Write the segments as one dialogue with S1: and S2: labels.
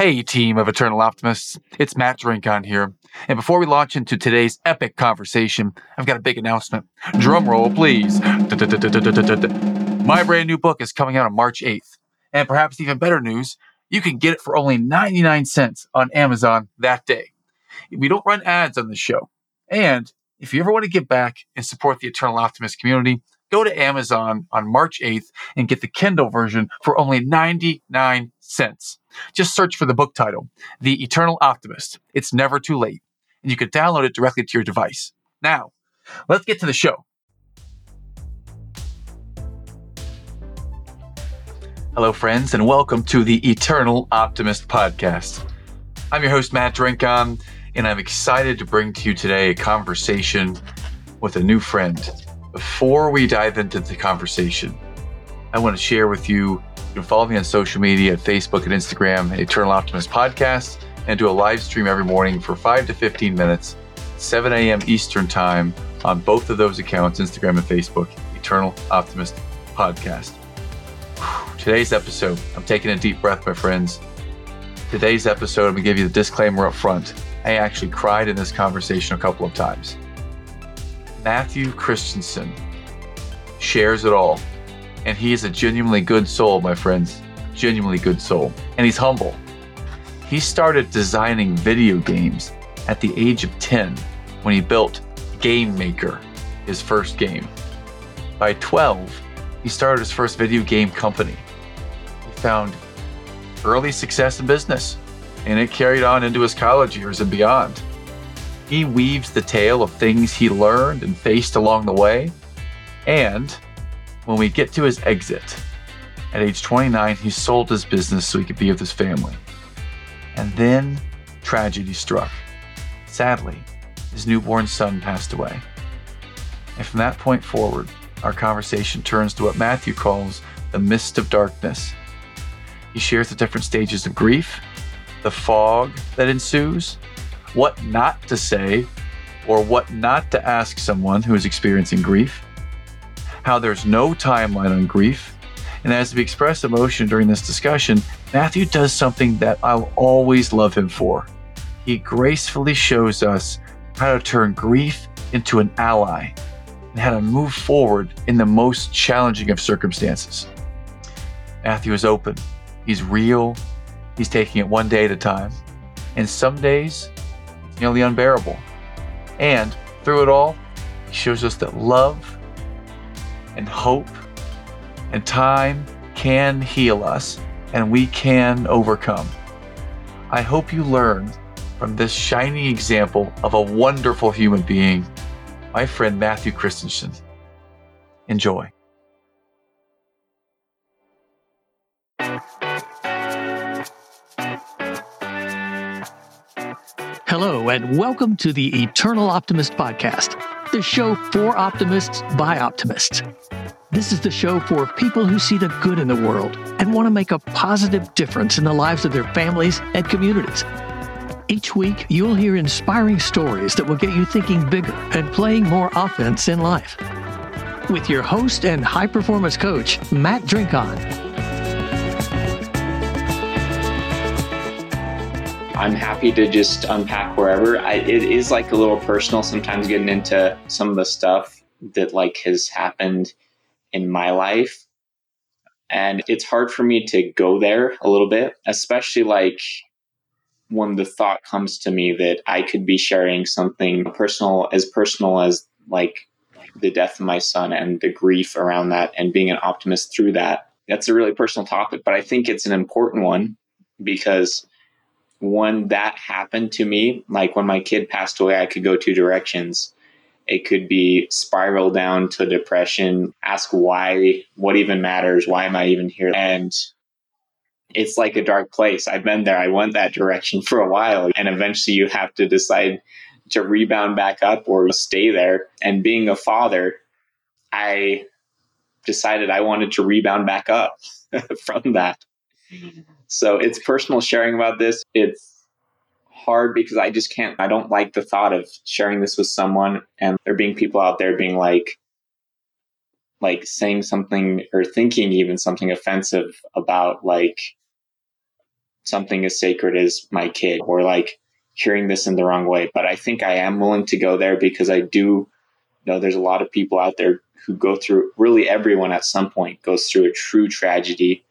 S1: Hey, team of Eternal Optimists. It's Matt Drinkhahn here. And before we launch into today's epic conversation, I've got a big announcement. Drum roll, please. My brand new book is coming out on March 8th. And perhaps even better news, you can get it for only 99 cents on Amazon that day. We don't run ads on the show. And if you ever want to give back and support the Eternal Optimist community, go to Amazon on March 8th and get the Kindle version for only 99 cents. Just search for the book title, The Eternal Optimist. It's never too late, and you can download it directly to your device. Now, let's get to the show. Hello, friends, and welcome to the Eternal Optimist podcast. I'm your host, Matt Drinkhahn, and I'm excited to bring to you today a conversation with a new friend. Before we dive into the conversation, I want to share with you you can follow me on social media Facebook and Instagram, Eternal Optimist Podcast, and do a live stream every morning for 5 to 15 minutes, 7 a.m. Eastern Time on both of those accounts, Instagram and Facebook, Eternal Optimist Podcast. Today's episode, I'm taking a deep breath, my friends. Today's episode, I'm going to give you the disclaimer up front. I actually cried in this conversation a couple of times. Matthew Christensen shares it all and he is a genuinely good soul, my friends. Genuinely good soul. And he's humble. He started designing video games at the age of 10 when he built Game Maker, his first game. By 12, he started his first video game company. He found early success in business, and it carried on into his college years and beyond. He weaves the tale of things he learned and faced along the way, and when we get to his exit, at age 29, he sold his business so he could be with his family. And then tragedy struck. Sadly, his newborn son passed away. And from that point forward, our conversation turns to what Matthew calls the mist of darkness. He shares the different stages of grief, the fog that ensues, what not to say, or what not to ask someone who is experiencing grief, how there's no timeline on grief. And as we express emotion during this discussion, Matthew does something that I'll always love him for. He gracefully shows us how to turn grief into an ally and how to move forward in the most challenging of circumstances. Matthew is open, he's real, he's taking it one day at a time. And some days, nearly unbearable. And through it all, he shows us that love and hope and time can heal us and we can overcome. I hope you learned from this shining example of a wonderful human being, my friend Matthew Christensen. Enjoy.
S2: Hello, and welcome to the Eternal Optimist Podcast the show for optimists by optimists. This is the show for people who see the good in the world and want to make a positive difference in the lives of their families and communities. Each week, you'll hear inspiring stories that will get you thinking bigger and playing more offense in life. With your host and high performance coach, Matt Drinkhahn.
S3: I'm happy to just unpack wherever. I, it is like a little personal sometimes getting into some of the stuff that like has happened in my life. And it's hard for me to go there a little bit, especially like when the thought comes to me that I could be sharing something personal, as personal as like the death of my son and the grief around that and being an optimist through that. That's a really personal topic, but I think it's an important one because when that happened to me, like when my kid passed away, I could go two directions. It could be spiral down to depression, ask why, what even matters, why am I even here? And it's like a dark place. I've been there. I went that direction for a while. And eventually you have to decide to rebound back up or stay there. And being a father, I decided I wanted to rebound back up from that. Mm-hmm. So it's personal sharing about this. It's hard because I just can't, I don't like the thought of sharing this with someone and there being people out there being like, like saying something or thinking even something offensive about like something as sacred as my kid or like hearing this in the wrong way. But I think I am willing to go there because I do know there's a lot of people out there who go through really everyone at some point goes through a true tragedy.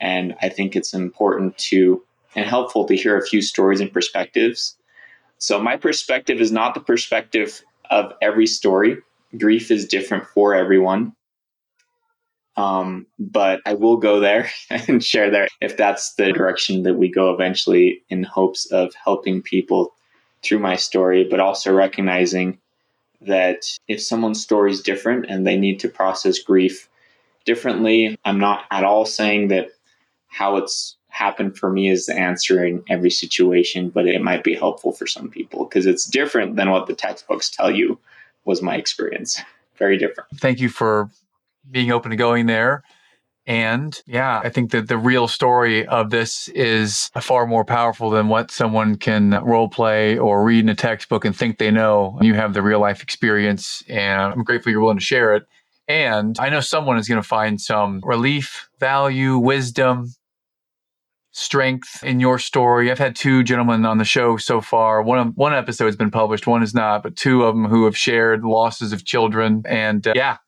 S3: And I think it's important to and helpful to hear a few stories and perspectives. So my perspective is not the perspective of every story. Grief is different for everyone. Um, but I will go there and share there if that's the direction that we go eventually in hopes of helping people through my story, but also recognizing that if someone's story is different and they need to process grief differently, I'm not at all saying that how it's happened for me is the answer in every situation, but it might be helpful for some people because it's different than what the textbooks tell you was my experience. Very different.
S1: Thank you for being open to going there. And yeah, I think that the real story of this is far more powerful than what someone can role play or read in a textbook and think they know. You have the real life experience, and I'm grateful you're willing to share it. And I know someone is going to find some relief, value, wisdom, strength in your story. I've had two gentlemen on the show so far. One of, one episode has been published, one is not, but two of them who have shared losses of children. And uh, yeah,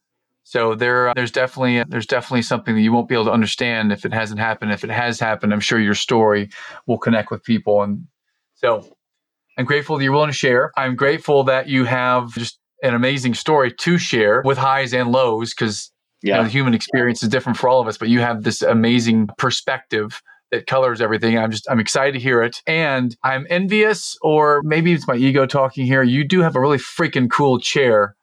S1: so there, uh, there's definitely there's definitely something that you won't be able to understand if it hasn't happened. If it has happened, I'm sure your story will connect with people. And so, I'm grateful that you're willing to share. I'm grateful that you have just an amazing story to share with highs and lows because yeah. you know, the human experience is different for all of us. But you have this amazing perspective that colors everything. I'm just I'm excited to hear it. And I'm envious or maybe it's my ego talking here. You do have a really freaking cool chair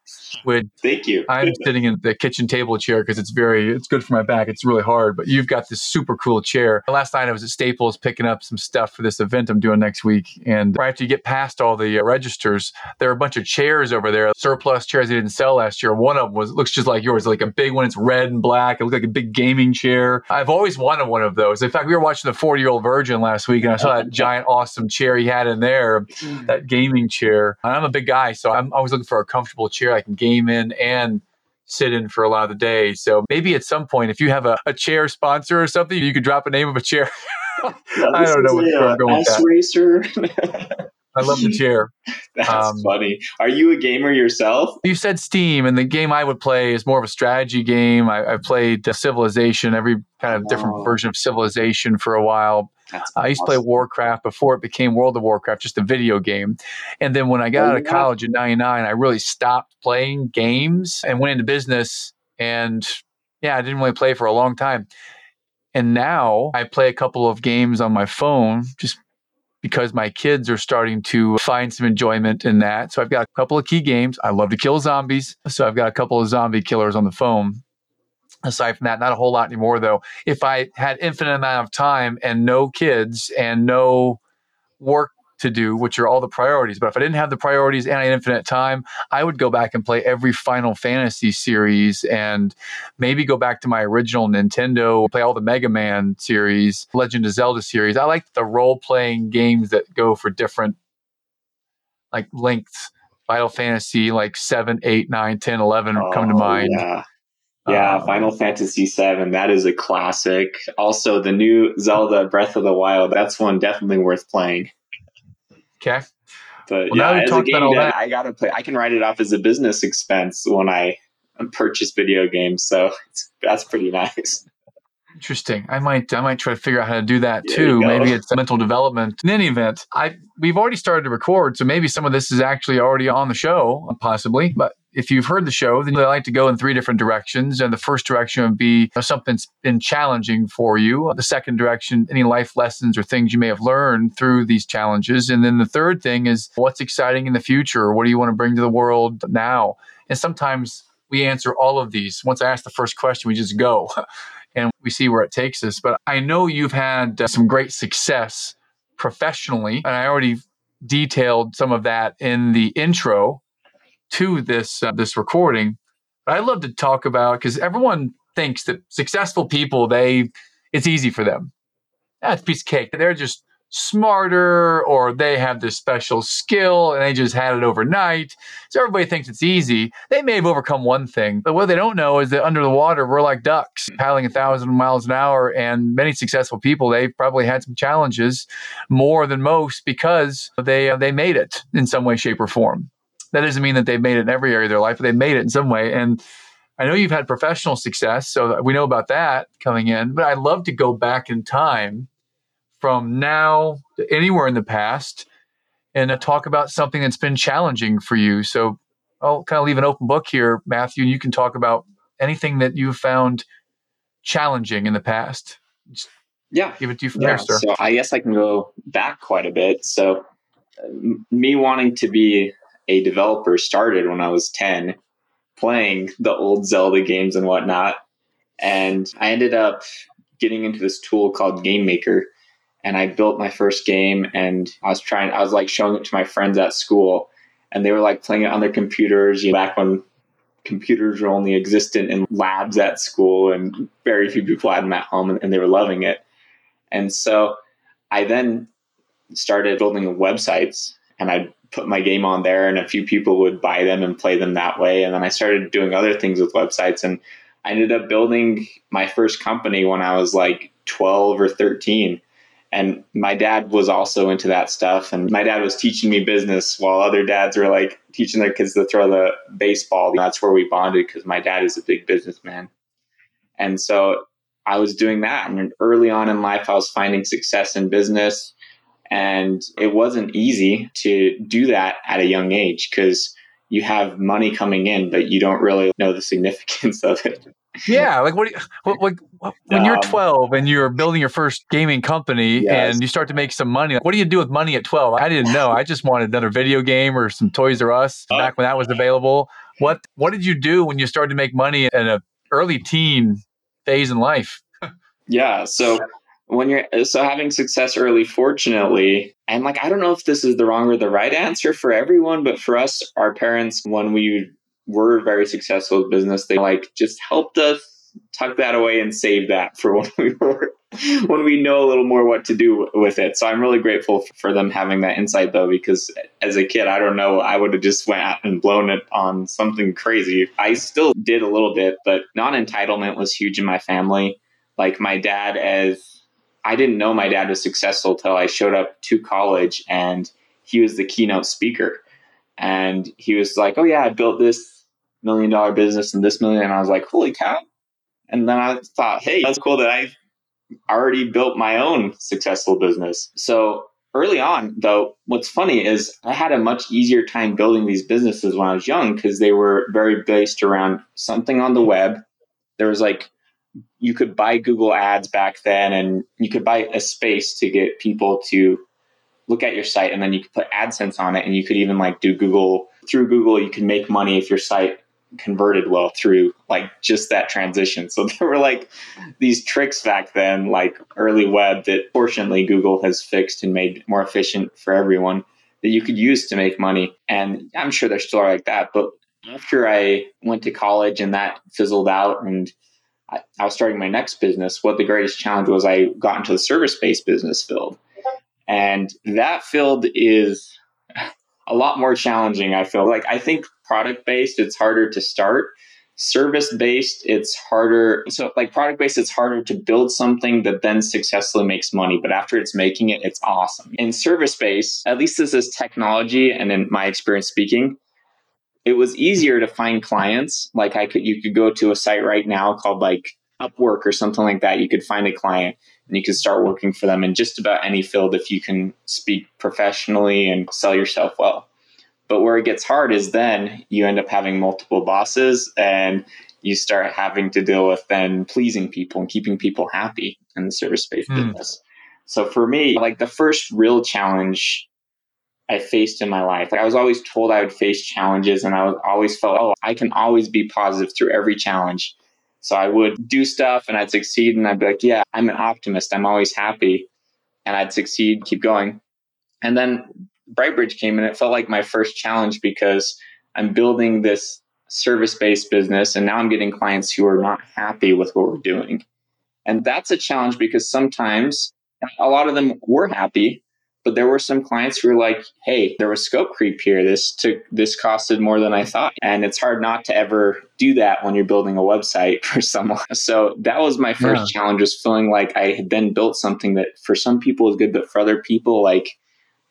S1: would
S3: thank you.
S1: I'm sitting in the kitchen table chair because it's very it's good for my back. It's really hard, but you've got this super cool chair. Last night I was at Staples picking up some stuff for this event I'm doing next week, and right after you get past all the uh, registers, there are a bunch of chairs over there, surplus chairs they didn't sell last year. One of them was looks just like yours, like a big one. It's red and black. It looked like a big gaming chair. I've always wanted one of those. In fact, we were watching the 40 year old virgin last week, and I saw that giant awesome chair he had in there, that gaming chair. And I'm a big guy, so I'm always looking for a comfortable chair I can game in and sit in for a lot of the day. So maybe at some point, if you have a, a chair sponsor or something, you could drop a name of a chair. I don't know where I'm going that.
S3: Racer.
S1: I love the chair.
S3: That's um, funny. Are you a gamer yourself?
S1: You said Steam, and the game I would play is more of a strategy game. I, I played Civilization, every kind of different version of Civilization for a while. That's I used awesome. to play Warcraft before it became World of Warcraft, just a video game. And then when I got oh, out of oh, college in 99, I really stopped playing games and went into business. And yeah, I didn't really play for a long time. And now I play a couple of games on my phone just because my kids are starting to find some enjoyment in that. So I've got a couple of key games. I love to kill zombies. So I've got a couple of zombie killers on the phone aside from that not a whole lot anymore though. If i had infinite amount of time and no kids and no work to do which are all the priorities but if i didn't have the priorities and i had infinite time i would go back and play every final fantasy series and maybe go back to my original nintendo play all the mega man series legend of zelda series. I like the role playing games that go for different like lengths. Final fantasy like 7 8 9 10 11 oh, come to mind.
S3: yeah yeah, um, Final Fantasy VII, that is a classic. Also, the new Zelda Breath of the Wild, that's one definitely worth playing.
S1: Okay.
S3: But well, yeah, as a game that, I gotta play. I can write it off as a business expense when I purchase video games, so that's pretty nice.
S1: Interesting. I might I might try to figure out how to do that too. Maybe it's mental development. In any event, I we've already started to record, so maybe some of this is actually already on the show, possibly. But if you've heard the show, then I like to go in three different directions. And the first direction would be something that's been challenging for you. The second direction, any life lessons or things you may have learned through these challenges. And then the third thing is what's exciting in the future? What do you want to bring to the world now? And sometimes we answer all of these. Once I ask the first question, we just go. and we see where it takes us. But I know you've had uh, some great success professionally, and I already detailed some of that in the intro to this uh, this recording. But I love to talk about because everyone thinks that successful people they it's easy for them. That's piece of cake. They're just smarter or they have this special skill and they just had it overnight. So everybody thinks it's easy. They may have overcome one thing, but what they don't know is that under the water, we're like ducks paddling a thousand miles an hour. And many successful people, they've probably had some challenges more than most because they, uh, they made it in some way, shape, or form. That doesn't mean that they've made it in every area of their life, but they've made it in some way. And I know you've had professional success, so we know about that coming in, but I'd love to go back in time from now to anywhere in the past and uh, talk about something that's been challenging for you. So I'll kind of leave an open book here, Matthew, and you can talk about anything that you've found challenging in the past. Just
S3: yeah.
S1: Give it to you from
S3: yeah,
S1: there, sir.
S3: So I guess I can go back quite a bit. So me wanting to be a developer started when I was 10, playing the old Zelda games and whatnot. And I ended up getting into this tool called Game Maker and I built my first game and I was trying I was like showing it to my friends at school and they were like playing it on their computers you know, back when computers were only existent in labs at school and very few people had them at home and, and they were loving it and so I then started building websites and I put my game on there and a few people would buy them and play them that way and then I started doing other things with websites and I ended up building my first company when I was like 12 or 13 and my dad was also into that stuff. And my dad was teaching me business while other dads were like teaching their kids to throw the baseball. That's where we bonded because my dad is a big businessman. And so I was doing that. And early on in life, I was finding success in business. And it wasn't easy to do that at a young age because you have money coming in, but you don't really know the significance of it
S1: yeah, like what, what, what when um, you're 12 and you're building your first gaming company yes. and you start to make some money, what do you do with money at 12? I didn't know. I just wanted another video game or some Toys R Us uh, back when that was available. What what did you do when you started to make money in a early teen phase in life?
S3: yeah, so when you're so having success early fortunately and like i don't know if this is the wrong or the right answer for everyone but for us our parents when we were very successful with business, they like just helped us tuck that away and save that for when we were when we know a little more what to do with it. So I'm really grateful for them having that insight though, because as a kid, I don't know, I would have just went out and blown it on something crazy. I still did a little bit, but non-entitlement was huge in my family. Like my dad as I didn't know my dad was successful till I showed up to college and he was the keynote speaker. And he was like, Oh yeah, I built this million dollar business and this million. And I was like, holy cow. And then I thought, hey, that's cool that I already built my own successful business. So early on, though, what's funny is I had a much easier time building these businesses when I was young because they were very based around something on the web. There was like, you could buy Google ads back then and you could buy a space to get people to look at your site and then you could put AdSense on it and you could even like do Google through Google, you can make money if your site converted well through like just that transition. So there were like these tricks back then, like early web that fortunately Google has fixed and made more efficient for everyone that you could use to make money. And I'm sure there still are like that. But after I went to college and that fizzled out and I, I was starting my next business, what the greatest challenge was I got into the service based business field. And that field is a lot more challenging, I feel. Like I think product based, it's harder to start. Service based, it's harder. So, like product based, it's harder to build something that then successfully makes money. But after it's making it, it's awesome. In service based, at least this is technology, and in my experience speaking, it was easier to find clients. Like I could, you could go to a site right now called like Upwork or something like that. You could find a client and you could start working for them in just about any field if you can speak professionally and sell yourself well. But where it gets hard is then you end up having multiple bosses and you start having to deal with then pleasing people and keeping people happy in the service based mm. business. So for me, like the first real challenge I faced in my life, like I was always told I would face challenges and I was always felt, oh, I can always be positive through every challenge. So I would do stuff and I'd succeed and I'd be like, yeah, I'm an optimist. I'm always happy. And I'd succeed, keep going. And then Brightbridge came and it felt like my first challenge because I'm building this service based business and now I'm getting clients who are not happy with what we're doing. And that's a challenge because sometimes A lot of them were happy, but there were some clients who were like, "Hey, there was scope creep here. This took this costed more than I thought." And it's hard not to ever do that when you're building a website for someone. So that was my first yeah. challenge was feeling like I had then built something that for some people was good, but for other people like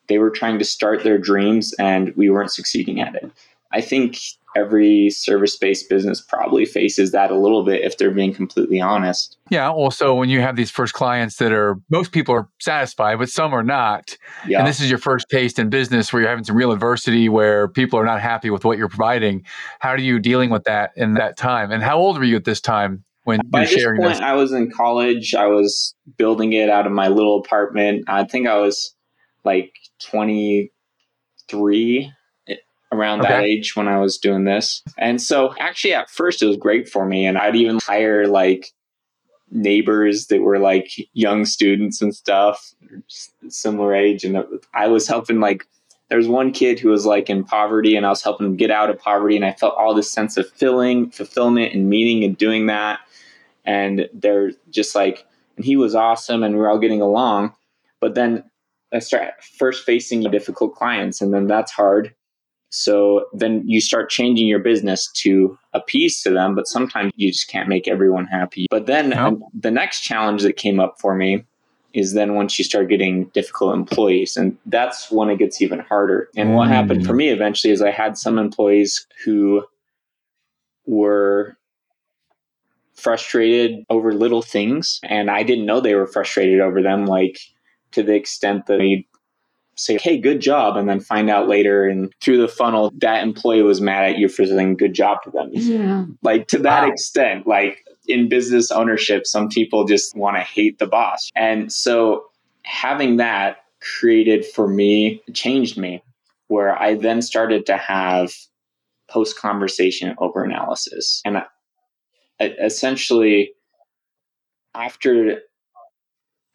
S3: they were trying to start their dreams and we weren't succeeding at it. I think every service based business probably faces that a little bit if they're being completely honest.
S1: Yeah. Also, when you have these first clients that are, most people are satisfied, but some are not. Yeah. And this is your first taste in business where you're having some real adversity where people are not happy with what you're providing. How are you dealing with that in that time? And how old were you at this time? When
S3: By
S1: you're sharing
S3: this point, this? I was in college. I was building it out of my little apartment. I think I was like 23 around okay. that age when I was doing this. And so actually at first it was great for me and I'd even hire like neighbors that were like young students and stuff similar age and I was helping like there was one kid who was like in poverty and I was helping him get out of poverty and I felt all this sense of filling fulfillment and meaning and doing that and they're just like and he was awesome and we are all getting along but then I start first facing difficult clients and then that's hard so then you start changing your business to appease to them, but sometimes you just can't make everyone happy. But then nope. the next challenge that came up for me is then once you start getting difficult employees, and that's when it gets even harder. And mm. what happened for mm. me eventually is I had some employees who were frustrated over little things, and I didn't know they were frustrated over them, like to the extent that they say, hey, good job, and then find out later and through the funnel that employee was mad at you for saying good job to them. Yeah. Like to that wow. extent, like in business ownership, some people just want to hate the boss. And so having that created for me, changed me, where I then started to have post conversation over analysis. And essentially, after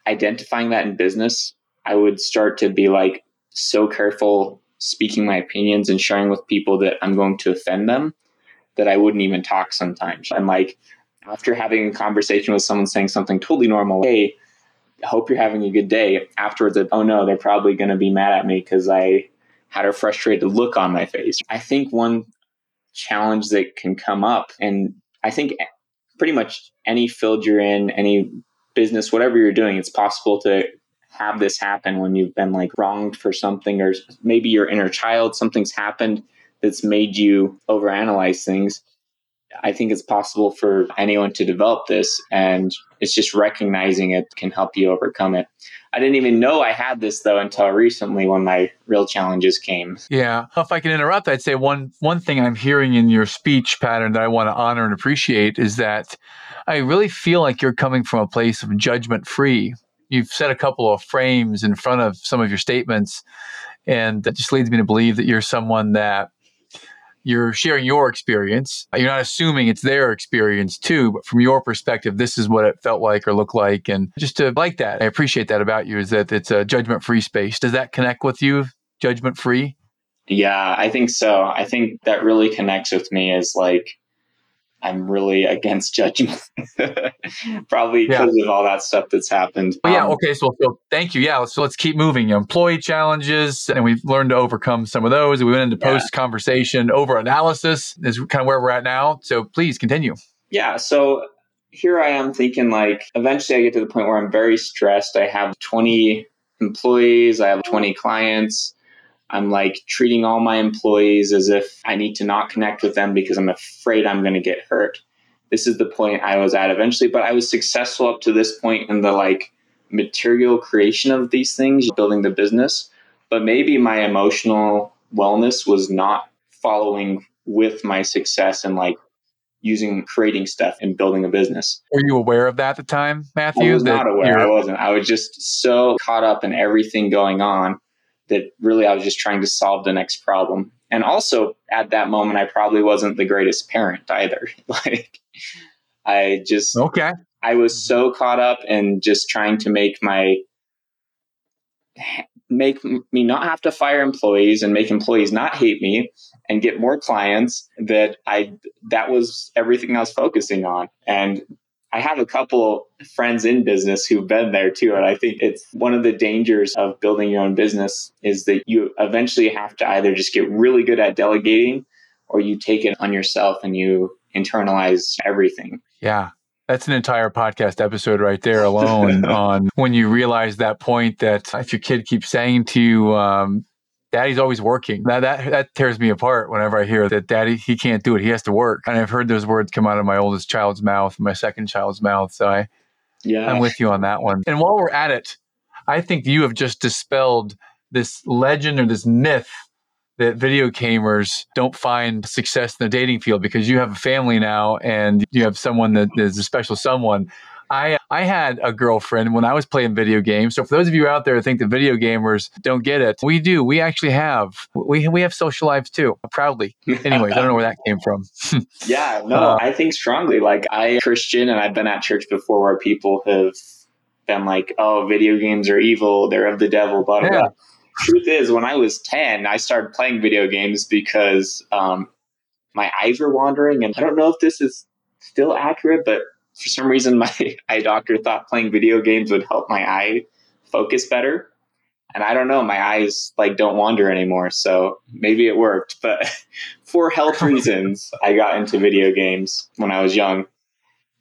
S3: identifying that in business, I would start to be like so careful speaking my opinions and sharing with people that I'm going to offend them that I wouldn't even talk sometimes. And like after having a conversation with someone saying something totally normal, hey, hope you're having a good day. Afterwards, oh no, they're probably going to be mad at me because I had a frustrated look on my face. I think one challenge that can come up, and I think pretty much any field you're in, any business, whatever you're doing, it's possible to have this happen when you've been like wronged for something or maybe your inner child something's happened that's made you overanalyze things. I think it's possible for anyone to develop this and it's just recognizing it can help you overcome it. I didn't even know i had this though until recently when my real challenges came.
S1: Yeah. If i can interrupt i'd say one one thing i'm hearing in your speech pattern that i want to honor and appreciate is that i really feel like you're coming from a place of judgment free you've set a couple of frames in front of some of your statements, and that just leads me to believe that you're someone that you're sharing your experience. You're not assuming it's their experience too, but from your perspective, this is what it felt like or looked like. And just to like that, I appreciate that about you is that it's a judgment free space. Does that connect with you, judgment free?
S3: Yeah, I think so. I think that really connects with me is like I'm really against judgment, probably because yeah. of all that stuff that's happened.
S1: Well, yeah. Um, okay. So, so, thank you. Yeah. So let's keep moving. Employee challenges, and we've learned to overcome some of those. We went into yeah. post conversation over analysis is kind of where we're at now. So please continue.
S3: Yeah. So here I am thinking like eventually I get to the point where I'm very stressed. I have 20 employees. I have 20 clients. I'm like treating all my employees as if I need to not connect with them because I'm afraid I'm going to get hurt. This is the point I was at eventually, but I was successful up to this point in the like material creation of these things, building the business. But maybe my emotional wellness was not following with my success and like using creating stuff and building a business.
S1: Were you aware of that at the time, Matthew?
S3: I was not aware. I wasn't. I was just so caught up in everything going on that really I was just trying to solve the next problem. And also at that moment, I probably wasn't the greatest parent either. like I just,
S1: okay.
S3: I was so caught up in just trying to make my, make me not have to fire employees and make employees not hate me and get more clients that I, that was everything I was focusing on. And I have a couple friends in business who've been there too. And I think it's one of the dangers of building your own business is that you eventually have to either just get really good at delegating or you take it on yourself and you internalize everything.
S1: Yeah. That's an entire podcast episode right there alone on when you realize that point that if your kid keeps saying to you, um, daddy's always working. That, that that tears me apart whenever I hear that daddy he can't do it. He has to work. And I've heard those words come out of my oldest child's mouth, my second child's mouth. So I yeah. I'm with you on that one. And while we're at it, I think you have just dispelled this legend or this myth that video gamers don't find success in the dating field because you have a family now and you have someone that is a special someone. I I had a girlfriend when I was playing video games. So for those of you out there who think the video gamers don't get it, we do. We actually have we we have social lives too. Proudly. Anyways, I don't know where that came from.
S3: yeah, no, uh, I think strongly. Like I Christian and I've been at church before where people have been like, "Oh, video games are evil. They're of the devil." Blah blah. Yeah. blah. Truth is, when I was ten, I started playing video games because um, my eyes were wandering, and I don't know if this is still accurate, but for some reason my eye doctor thought playing video games would help my eye focus better. And i don't know my eyes like don't wander anymore so maybe it worked. But for health reasons i got into video games when i was young.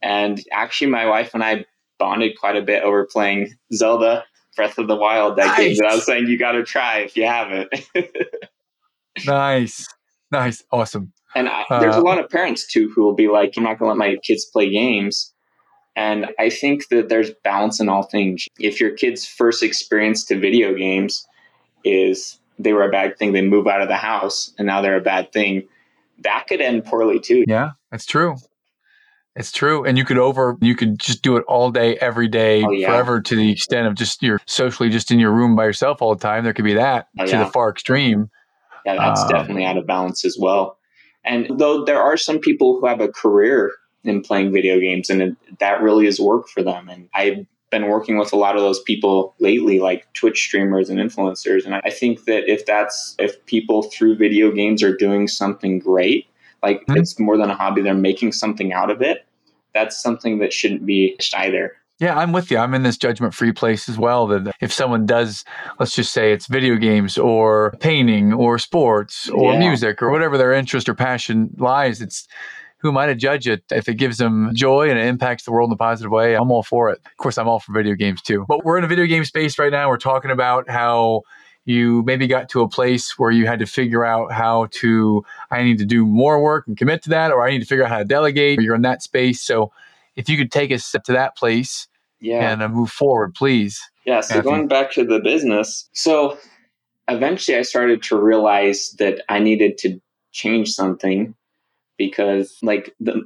S3: And actually my wife and i bonded quite a bit over playing zelda breath of the wild that nice. game that i was saying you got to try if you haven't.
S1: Nice. Nice. Awesome
S3: and I, there's a uh, lot of parents too who will be like, I'm not going to let my kids play games. And I think that there's balance in all things. If your kid's first experience to video games is they were a bad thing, they move out of the house and now they're a bad thing, that could end poorly too.
S1: Yeah, that's true. It's true. And you could over, you could just do it all day, every day, oh, yeah. forever to the extent of just you're socially just in your room by yourself all the time. There could be that oh, to yeah. the far extreme.
S3: Yeah, that's um, definitely out of balance as well. And though there are some people who have a career in playing video games and it, that really is work for them. And I've been working with a lot of those people lately, like Twitch streamers and influencers. And I think that if that's, if people through video games are doing something great, like mm-hmm. it's more than a hobby, they're making something out of it, that's something that shouldn't be either.
S1: Yeah, I'm with you. I'm in this judgment free place as well. That if someone does, let's just say it's video games or painting or sports or yeah. music or whatever their interest or passion lies, it's who am I to judge it? If it gives them joy and it impacts the world in a positive way, I'm all for it. Of course, I'm all for video games too. But we're in a video game space right now. We're talking about how you maybe got to a place where you had to figure out how to, I need to do more work and commit to that, or I need to figure out how to delegate. You're in that space. So if you could take us to that place yeah. and uh, move forward, please.
S3: Yeah. So going back to the business, so eventually I started to realize that I needed to change something because, like the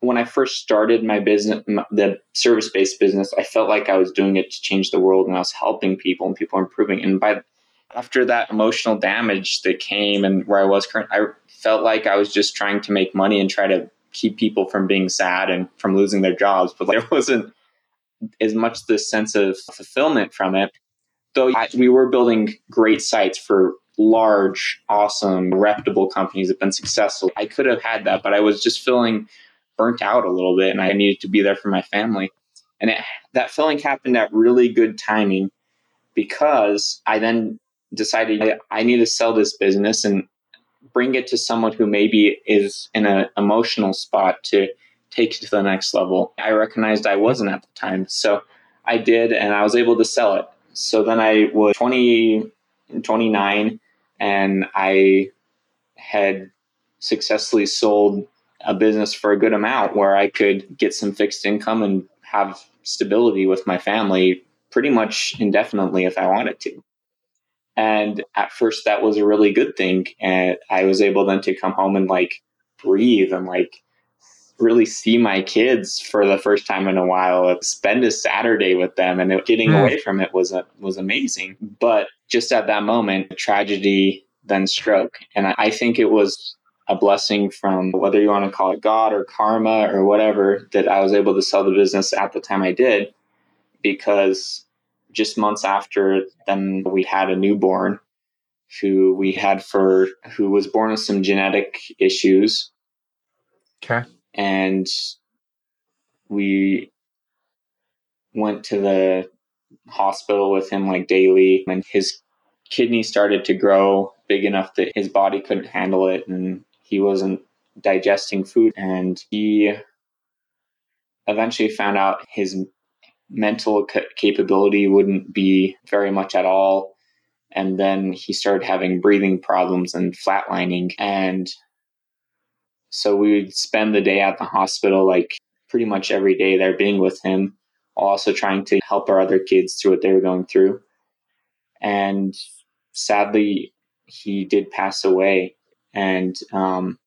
S3: when I first started my business, the service based business, I felt like I was doing it to change the world and I was helping people and people improving. And by after that emotional damage that came and where I was current, I felt like I was just trying to make money and try to keep people from being sad and from losing their jobs. But there wasn't as much the sense of fulfillment from it. Though we were building great sites for large, awesome, reputable companies that have been successful. I could have had that, but I was just feeling burnt out a little bit and I needed to be there for my family. And it, that feeling happened at really good timing because I then decided I need to sell this business and bring it to someone who maybe is in an emotional spot to take it to the next level. I recognized I wasn't at the time. So I did, and I was able to sell it. So then I was 20, 29, and I had successfully sold a business for a good amount where I could get some fixed income and have stability with my family pretty much indefinitely if I wanted to. And at first, that was a really good thing. And I was able then to come home and like breathe and like really see my kids for the first time in a while, spend a Saturday with them, and getting mm. away from it was a, was amazing. But just at that moment, tragedy then struck, and I, I think it was a blessing from whether you want to call it God or karma or whatever that I was able to sell the business at the time I did, because just months after then we had a newborn who we had for who was born with some genetic issues.
S1: Okay
S3: and we went to the hospital with him like daily and his kidney started to grow big enough that his body couldn't handle it and he wasn't digesting food and he eventually found out his mental capability wouldn't be very much at all and then he started having breathing problems and flatlining and so we would spend the day at the hospital like pretty much every day there being with him also trying to help our other kids through what they were going through. And sadly he did pass away. And um,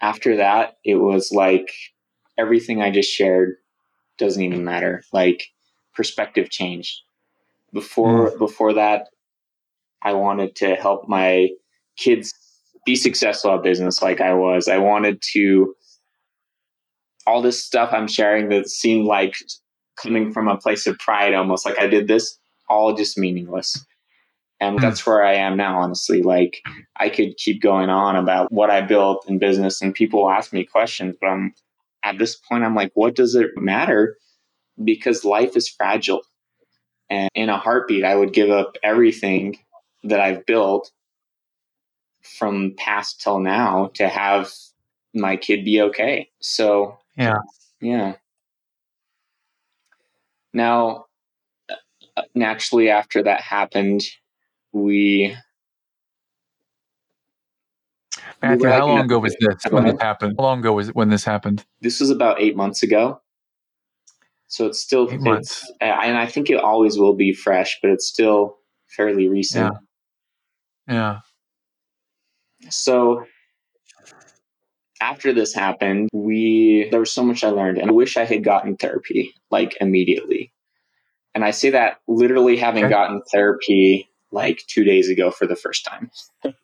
S3: after that it was like everything i just shared doesn't even matter. Like perspective changed. Before mm. before that, I wanted to help my kids be successful at business like I was. I wanted to all this stuff I'm sharing that seemed like coming from a place of pride almost like I did this all just meaningless. And mm. that's where I am now, honestly. Like I could keep going on about what I built in business and people ask me questions, but I'm at this point, I'm like, what does it matter? Because life is fragile. And in a heartbeat, I would give up everything that I've built from past till now to have my kid be okay. So,
S1: yeah.
S3: Yeah. Now, uh, naturally, after that happened, we.
S1: Matthew, how long ago was this when this happened? How long ago was it when this happened?
S3: This was about eight months ago. So it's still, Eight it's, and I think it always will be fresh, but it's still fairly recent.
S1: Yeah. yeah.
S3: So after this happened, we there was so much I learned, and I wish I had gotten therapy like immediately. And I say that literally having okay. gotten therapy like two days ago for the first time.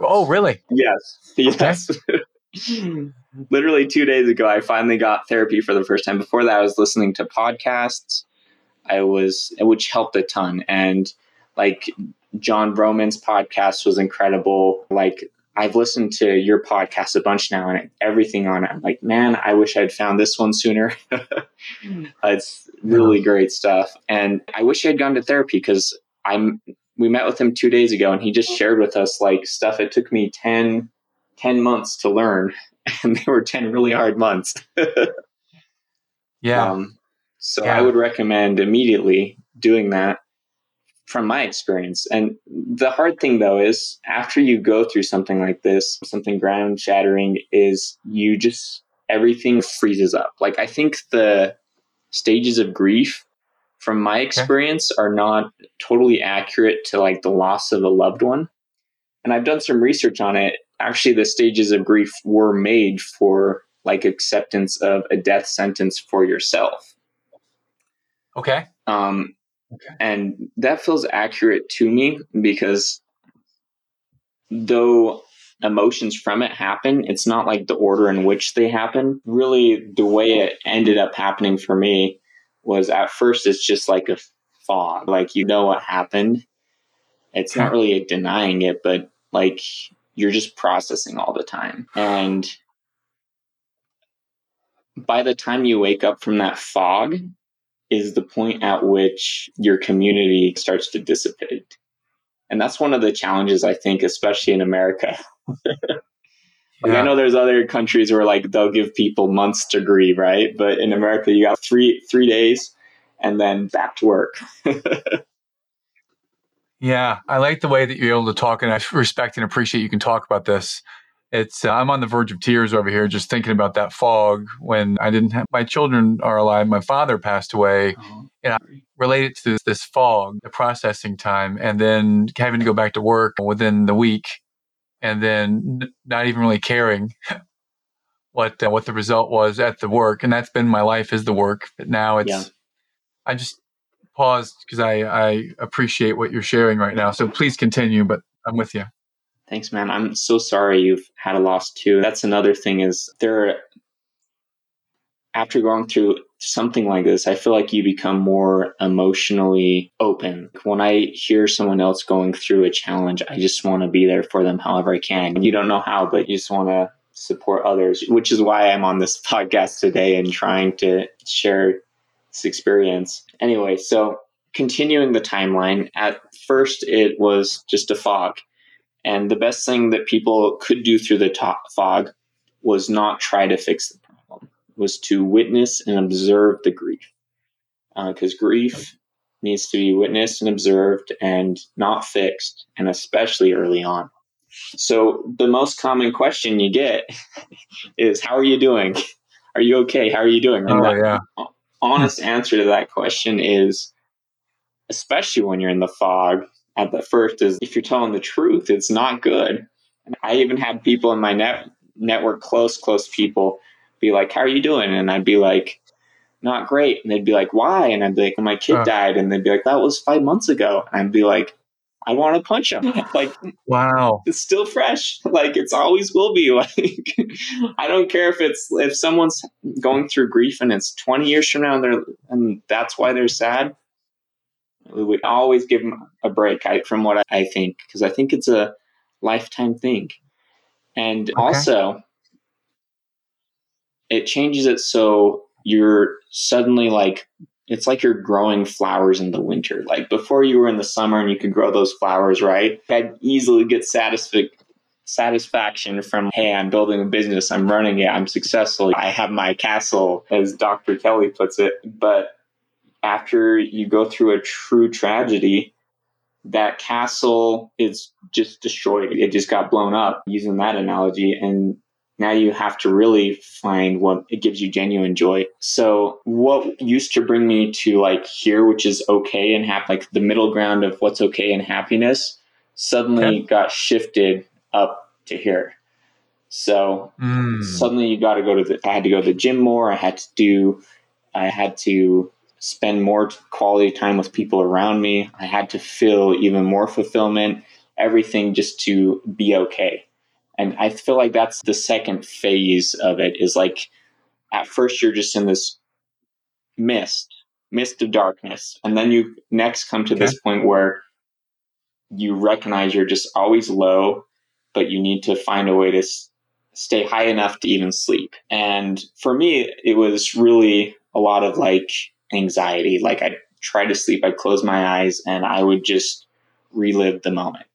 S1: oh, really?
S3: Yes. Yes. Okay. literally two days ago, I finally got therapy for the first time. Before that, I was listening to podcasts. I was, which helped a ton. And like Jon Vroman's podcast was incredible. Like I've listened to your podcast a bunch now and everything on it. I'm like, man, I wish I'd found this one sooner. it's really great stuff. And I wish I had gone to therapy because I'm, we met with him two days ago and he just shared with us like stuff it took me 10 10 months to learn and they were 10 really hard months.
S1: yeah. Um,
S3: so yeah. I would recommend immediately doing that from my experience. And the hard thing though is after you go through something like this, something ground shattering is you just everything freezes up. Like I think the stages of grief from my experience are not totally accurate to like the loss of a loved one. And I've done some research on it actually the stages of grief were made for like acceptance of a death sentence for yourself.
S1: Okay.
S3: Um, okay. And that feels accurate to me because though emotions from it happen, it's not like the order in which they happen. Really, the way it ended up happening for me was at first it's just like a fog. Like you know what happened. It's not hmm. really denying it, but like you're just processing all the time. And by the time you wake up from that fog, is the point at which your community starts to dissipate. And that's one of the challenges, I think, especially in America. like yeah. I know there's other countries where like they'll give people months to grieve, right? But in America, you got three three days and then back to work.
S1: Yeah, I like the way that you're able to talk, and I respect and appreciate you can talk about this. It's uh, I'm on the verge of tears over here just thinking about that fog when I didn't have my children are alive. My father passed away, uh-huh. and I related to this, this fog, the processing time, and then having to go back to work within the week, and then n- not even really caring what uh, what the result was at the work, and that's been my life is the work. But now it's yeah. I just paused because I, I appreciate what you're sharing right now. So please continue, but I'm with you.
S3: Thanks, man. I'm so sorry you've had a loss too. That's another thing is there after going through something like this, I feel like you become more emotionally open. When I hear someone else going through a challenge, I just want to be there for them however I can. You don't know how, but you just want to support others, which is why I'm on this podcast today and trying to share this experience. Anyway, so continuing the timeline, at first it was just a fog. And the best thing that people could do through the fog was not try to fix the problem, was to witness and observe the grief. Because uh, grief needs to be witnessed and observed and not fixed, and especially early on. So the most common question you get is, "How are you doing? Are you okay? How are you doing?"
S1: And oh, yeah.
S3: honest answer to that question is, especially when you're in the fog, at the first is if you're telling the truth, it's not good. And I even had people in my net network, close, close people, be like, "How are you doing?" And I'd be like, "Not great." And they'd be like, "Why?" And I'd be like, "My kid uh. died." And they'd be like, "That was five months ago." And I'd be like, I want to punch him. Like,
S1: wow,
S3: it's still fresh. Like, it's always will be. Like, I don't care if it's if someone's going through grief and it's 20 years from now and they're and that's why they're sad. We would always give them a break. I, from what I think, because I think it's a lifetime thing, and okay. also it changes it so you're suddenly like it's like you're growing flowers in the winter. Like before you were in the summer and you could grow those flowers, right? I'd easily get satisfic- satisfaction from, hey, I'm building a business, I'm running it, I'm successful, I have my castle, as Dr. Kelly puts it. But after you go through a true tragedy, that castle is just destroyed. It just got blown up, using that analogy. And now you have to really find what it gives you genuine joy. So what used to bring me to like here, which is okay and happy, like the middle ground of what's okay and happiness, suddenly okay. got shifted up to here. So mm. suddenly you got to go to the, I had to go to the gym more. I had to do, I had to spend more quality time with people around me. I had to feel even more fulfillment, everything just to be okay. And I feel like that's the second phase of it is like at first you're just in this mist, mist of darkness. And then you next come to okay. this point where you recognize you're just always low, but you need to find a way to s- stay high enough to even sleep. And for me, it was really a lot of like anxiety. Like I'd try to sleep, I'd close my eyes and I would just relive the moment.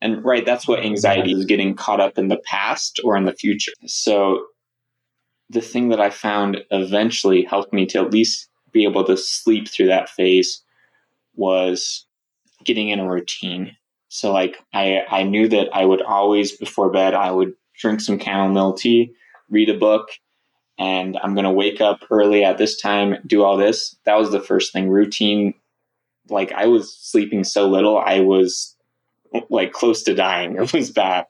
S3: And right, that's what anxiety is getting caught up in the past or in the future. So the thing that I found eventually helped me to at least be able to sleep through that phase was getting in a routine. So like I I knew that I would always before bed I would drink some chamomile tea, read a book, and I'm gonna wake up early at this time, do all this. That was the first thing. Routine like I was sleeping so little, I was like close to dying. It was bad.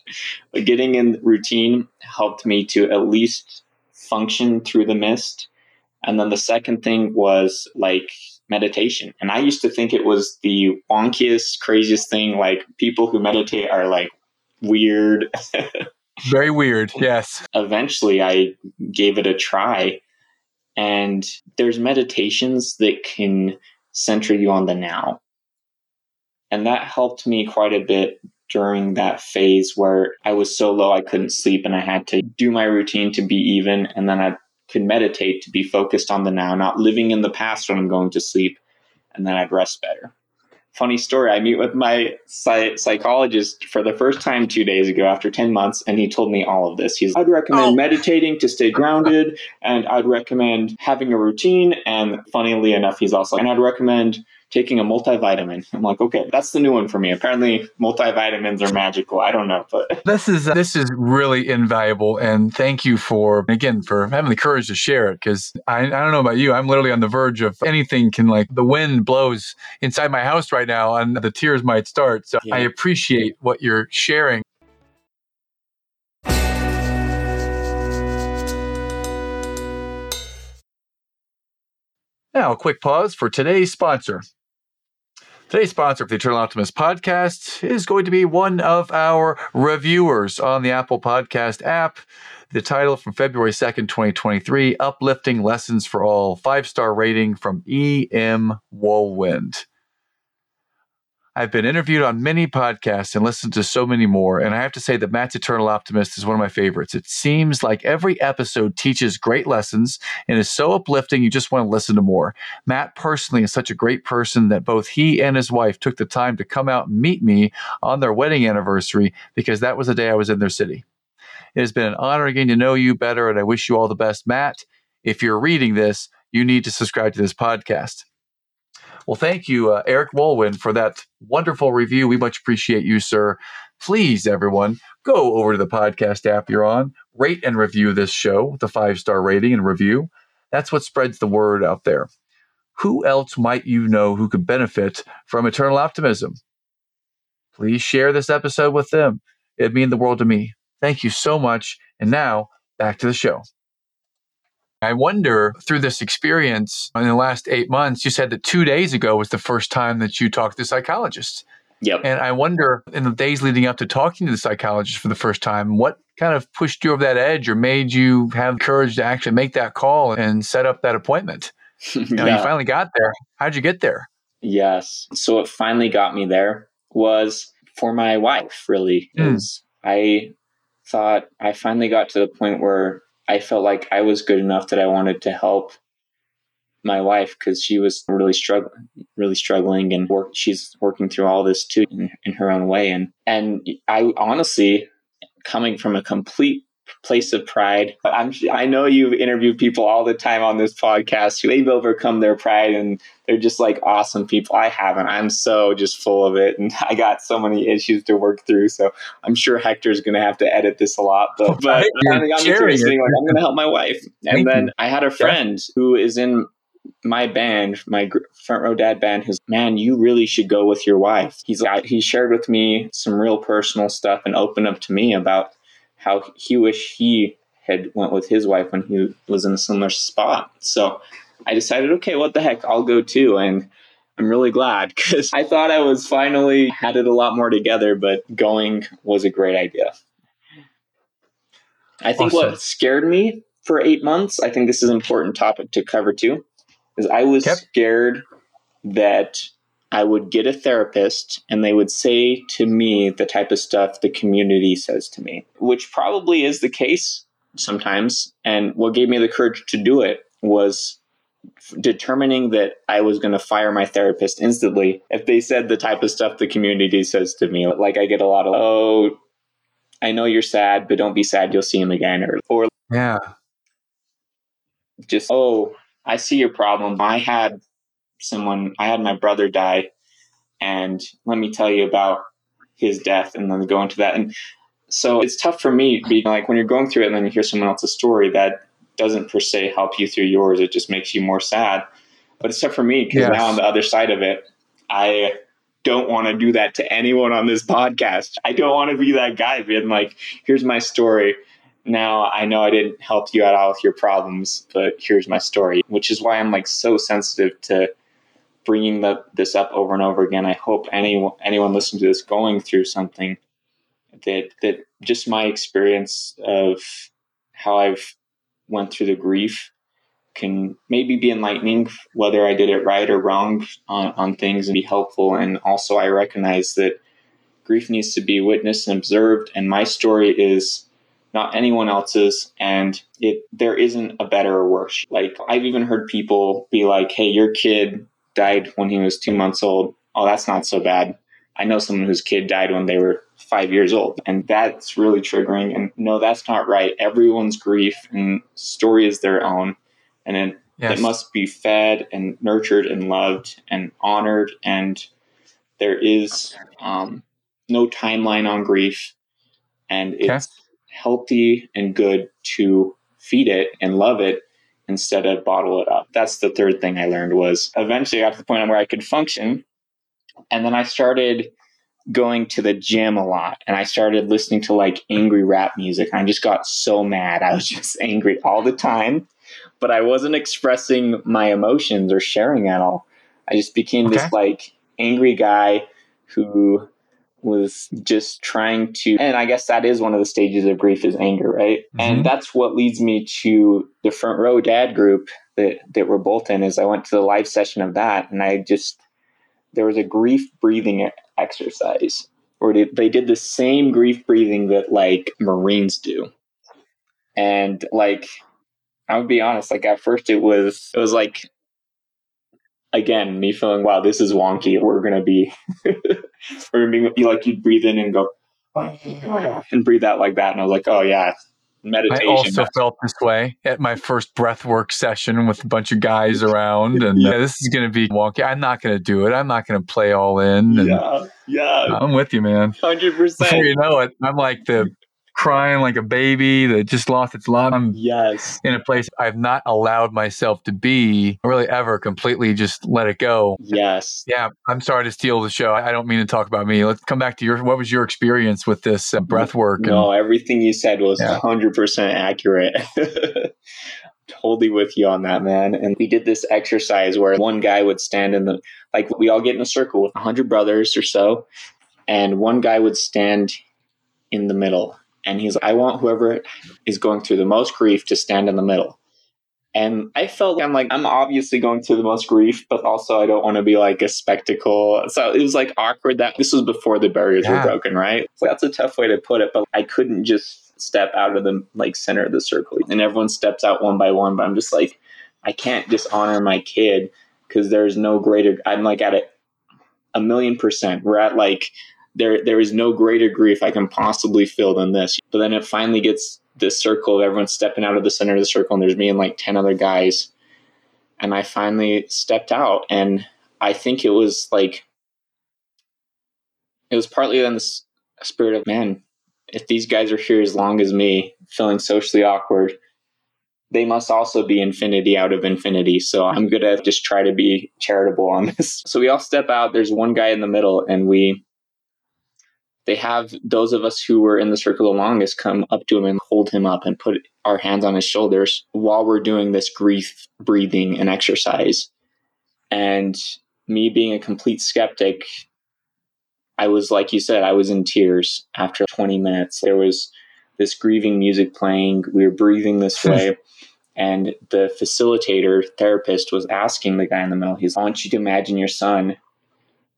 S3: But getting in routine helped me to at least function through the mist. And then the second thing was like meditation. And I used to think it was the wonkiest, craziest thing. Like people who meditate are like weird.
S1: Very weird, yes.
S3: Eventually, I gave it a try. And there's meditations that can center you on the now. And that helped me quite a bit during that phase where I was so low I couldn't sleep and I had to do my routine to be even. And then I could meditate to be focused on the now, not living in the past when I'm going to sleep. And then I'd rest better. Funny story I meet with my psychologist for the first time two days ago after 10 months, and he told me all of this. He's, I'd recommend oh. meditating to stay grounded, and I'd recommend having a routine. And funnily enough, he's also, and I'd recommend taking a multivitamin. I'm like, okay, that's the new one for me. Apparently, multivitamins are magical. I don't know, but
S1: this is this is really invaluable. And thank you for again for having the courage to share it because I, I don't know about you. I'm literally on the verge of anything can like the wind blows inside my house right now, and the tears might start. So yeah. I appreciate what you're sharing. Now, a quick pause for today's sponsor. Today's sponsor of the Eternal Optimist podcast is going to be one of our reviewers on the Apple Podcast app. The title from February 2nd, 2023 Uplifting Lessons for All, five star rating from E.M. Woolwind. I've been interviewed on many podcasts and listened to so many more, and I have to say that Matt's Eternal Optimist is one of my favorites. It seems like every episode teaches great lessons and is so uplifting you just want to listen to more. Matt personally is such a great person that both he and his wife took the time to come out and meet me on their wedding anniversary because that was the day I was in their city. It has been an honor getting to know you better, and I wish you all the best, Matt. If you're reading this, you need to subscribe to this podcast. Well, thank you, uh, Eric Wolwin, for that wonderful review. We much appreciate you, sir. Please, everyone, go over to the podcast app you're on, rate and review this show a five star rating and review. That's what spreads the word out there. Who else might you know who could benefit from eternal optimism? Please share this episode with them. It'd mean the world to me. Thank you so much. And now, back to the show. I wonder through this experience in the last eight months, you said that two days ago was the first time that you talked to the psychologist.
S3: Yep.
S1: And I wonder in the days leading up to talking to the psychologist for the first time, what kind of pushed you over that edge or made you have courage to actually make that call and set up that appointment? You, know,
S3: yeah.
S1: you finally got there. How'd you get there?
S3: Yes. So what finally got me there was for my wife, really.
S1: Mm.
S3: I thought I finally got to the point where I felt like I was good enough that I wanted to help my wife because she was really struggling, really struggling, and work. She's working through all this too in, in her own way, and and I honestly, coming from a complete place of pride. I'm I know you've interviewed people all the time on this podcast who they've overcome their pride and they're just like awesome people. I haven't. I'm so just full of it and I got so many issues to work through. So I'm sure Hector's gonna have to edit this a lot. But, but
S1: Right,
S3: I got me to
S1: sharing
S3: this
S1: it.
S3: thing, like, I'm gonna help my wife. And
S1: Thank
S3: then
S1: you.
S3: I had a friend who is in my band, my front row dad band, his man, you really should go with your wife. He's like, he shared with me some real personal stuff and opened up to me about how he wished he had went with his wife when he was in a similar spot. So I decided, okay, what the heck, I'll go too. And I'm really glad because I thought I was finally had it a lot more together, but going was a great idea. I think
S1: Awesome.
S3: what scared me for eight months, I think this is an important topic to cover too, is I was
S1: Yep.
S3: scared that I would get a therapist and they would say to me the type of stuff the community says to me, which probably is the case sometimes. And what gave me the courage to do it was determining that I was going to fire my therapist instantly if they said the type of stuff the community says to me. Like I get a lot of, oh, I know you're sad, but don't be sad. You'll see him again. Or, or
S1: Yeah.
S3: just, oh, I see your problem. I had someone, I had my brother die, and let me tell you about his death, and then go into that. And so it's tough for me, being like when you're going through it, and then you hear someone else's story that doesn't per se help you through yours. It just makes you more sad. But it's tough for me because
S1: Yes.
S3: now on the other side of it, I don't want to do that to anyone on this podcast. I don't want to be that guy being like, here's my story. Now I know I didn't help you at all with your problems, but here's my story, which is why I'm like so sensitive to bringing the, this up over and over again. I hope anyone anyone listening to this going through something that that just my experience of how I've went through the grief can maybe be enlightening whether I did it right or wrong on, on things and be helpful. And also I recognize that grief needs to be witnessed and observed. And my story is not anyone else's and it there isn't a better or worse like i've even heard people be like hey your kid died when he was two months old. Oh that's not so bad. I know someone whose kid died when they were five years old and that's really triggering. And no that's not right. Everyone's grief and story is their own and it,
S1: Yes.
S3: it must be fed and nurtured and loved and honored and there is um, no timeline on grief and it's healthy and good to feed it and love it instead of bottle it up. That's the third thing I learned was eventually I got to the point where I could function. And then I started going to the gym a lot and I started listening to like angry rap music. I just got so mad. I was just angry all the time, but I wasn't expressing my emotions or sharing at all. I just became
S1: Okay.
S3: this like angry guy who was just trying to and i guess that is one of the stages of grief is anger right
S1: Mhm.
S3: and that's what leads me to the front row dad group that that we're both in is i went to the live session of that and i just there was a grief breathing exercise where they, they did the same grief breathing that like Marines do. And like, I would be honest, like at first it was, it was like, again, me feeling, wow, this is wonky. We're going to be, we're going to be like, you'd breathe in and go, and breathe out like that. And I was like, oh yeah, meditation.
S1: I also felt this way at my first breathwork session with a bunch of guys around, and yeah. this is going to be wonky. I'm not going to do it. I'm not going to play all in.
S3: yeah, yeah.
S1: I'm with you, man.
S3: Hundred percent.
S1: Before you know it, I'm like the crying like a baby that just lost its love. I'm
S3: yes.
S1: in a place I've not allowed myself to be really ever completely just let it go.
S3: Yes.
S1: Yeah. I'm sorry to steal the show. I don't mean to talk about me. Let's come back to your, what was your experience with this uh, breath work?
S3: No, and, everything you said was yeah. 100% accurate. totally with you on that, man. And we did this exercise where one guy would stand in the, like we all get in a circle with 100 brothers or so. And one guy would stand in the middle and he's like, I want whoever is going through the most grief to stand in the middle. And I felt I'm like, I'm obviously going through the most grief, but also I don't want to be like a spectacle. So it was like awkward that this was before the barriers yeah. were broken, right? So that's a tough way to put it, but I couldn't just step out of the like center of the circle. And everyone steps out one by one, but I'm just like, I can't dishonor my kid because there's no greater I'm like at it a million percent. We're at like there there is no greater grief I can possibly feel than this. But then it finally gets this circle of everyone stepping out of the center of the circle, and there's me and like ten other guys, and I finally stepped out, and I think it was like it was partly in the spirit of man. If these guys are here as long as me, feeling socially awkward, they must also be infinity out of infinity. So I'm gonna just try to be charitable on this. So we all step out. There's one guy in the middle, and we they have those of us who were in the circle the longest come up to him and hold him up and put our hands on his shoulders while we're doing this grief breathing and exercise. And me being a complete skeptic, I was, like you said, I was in tears after 20 minutes. There was this grieving music playing. We were breathing this way. and the facilitator therapist was asking the guy in the middle, he's, I want you to imagine your son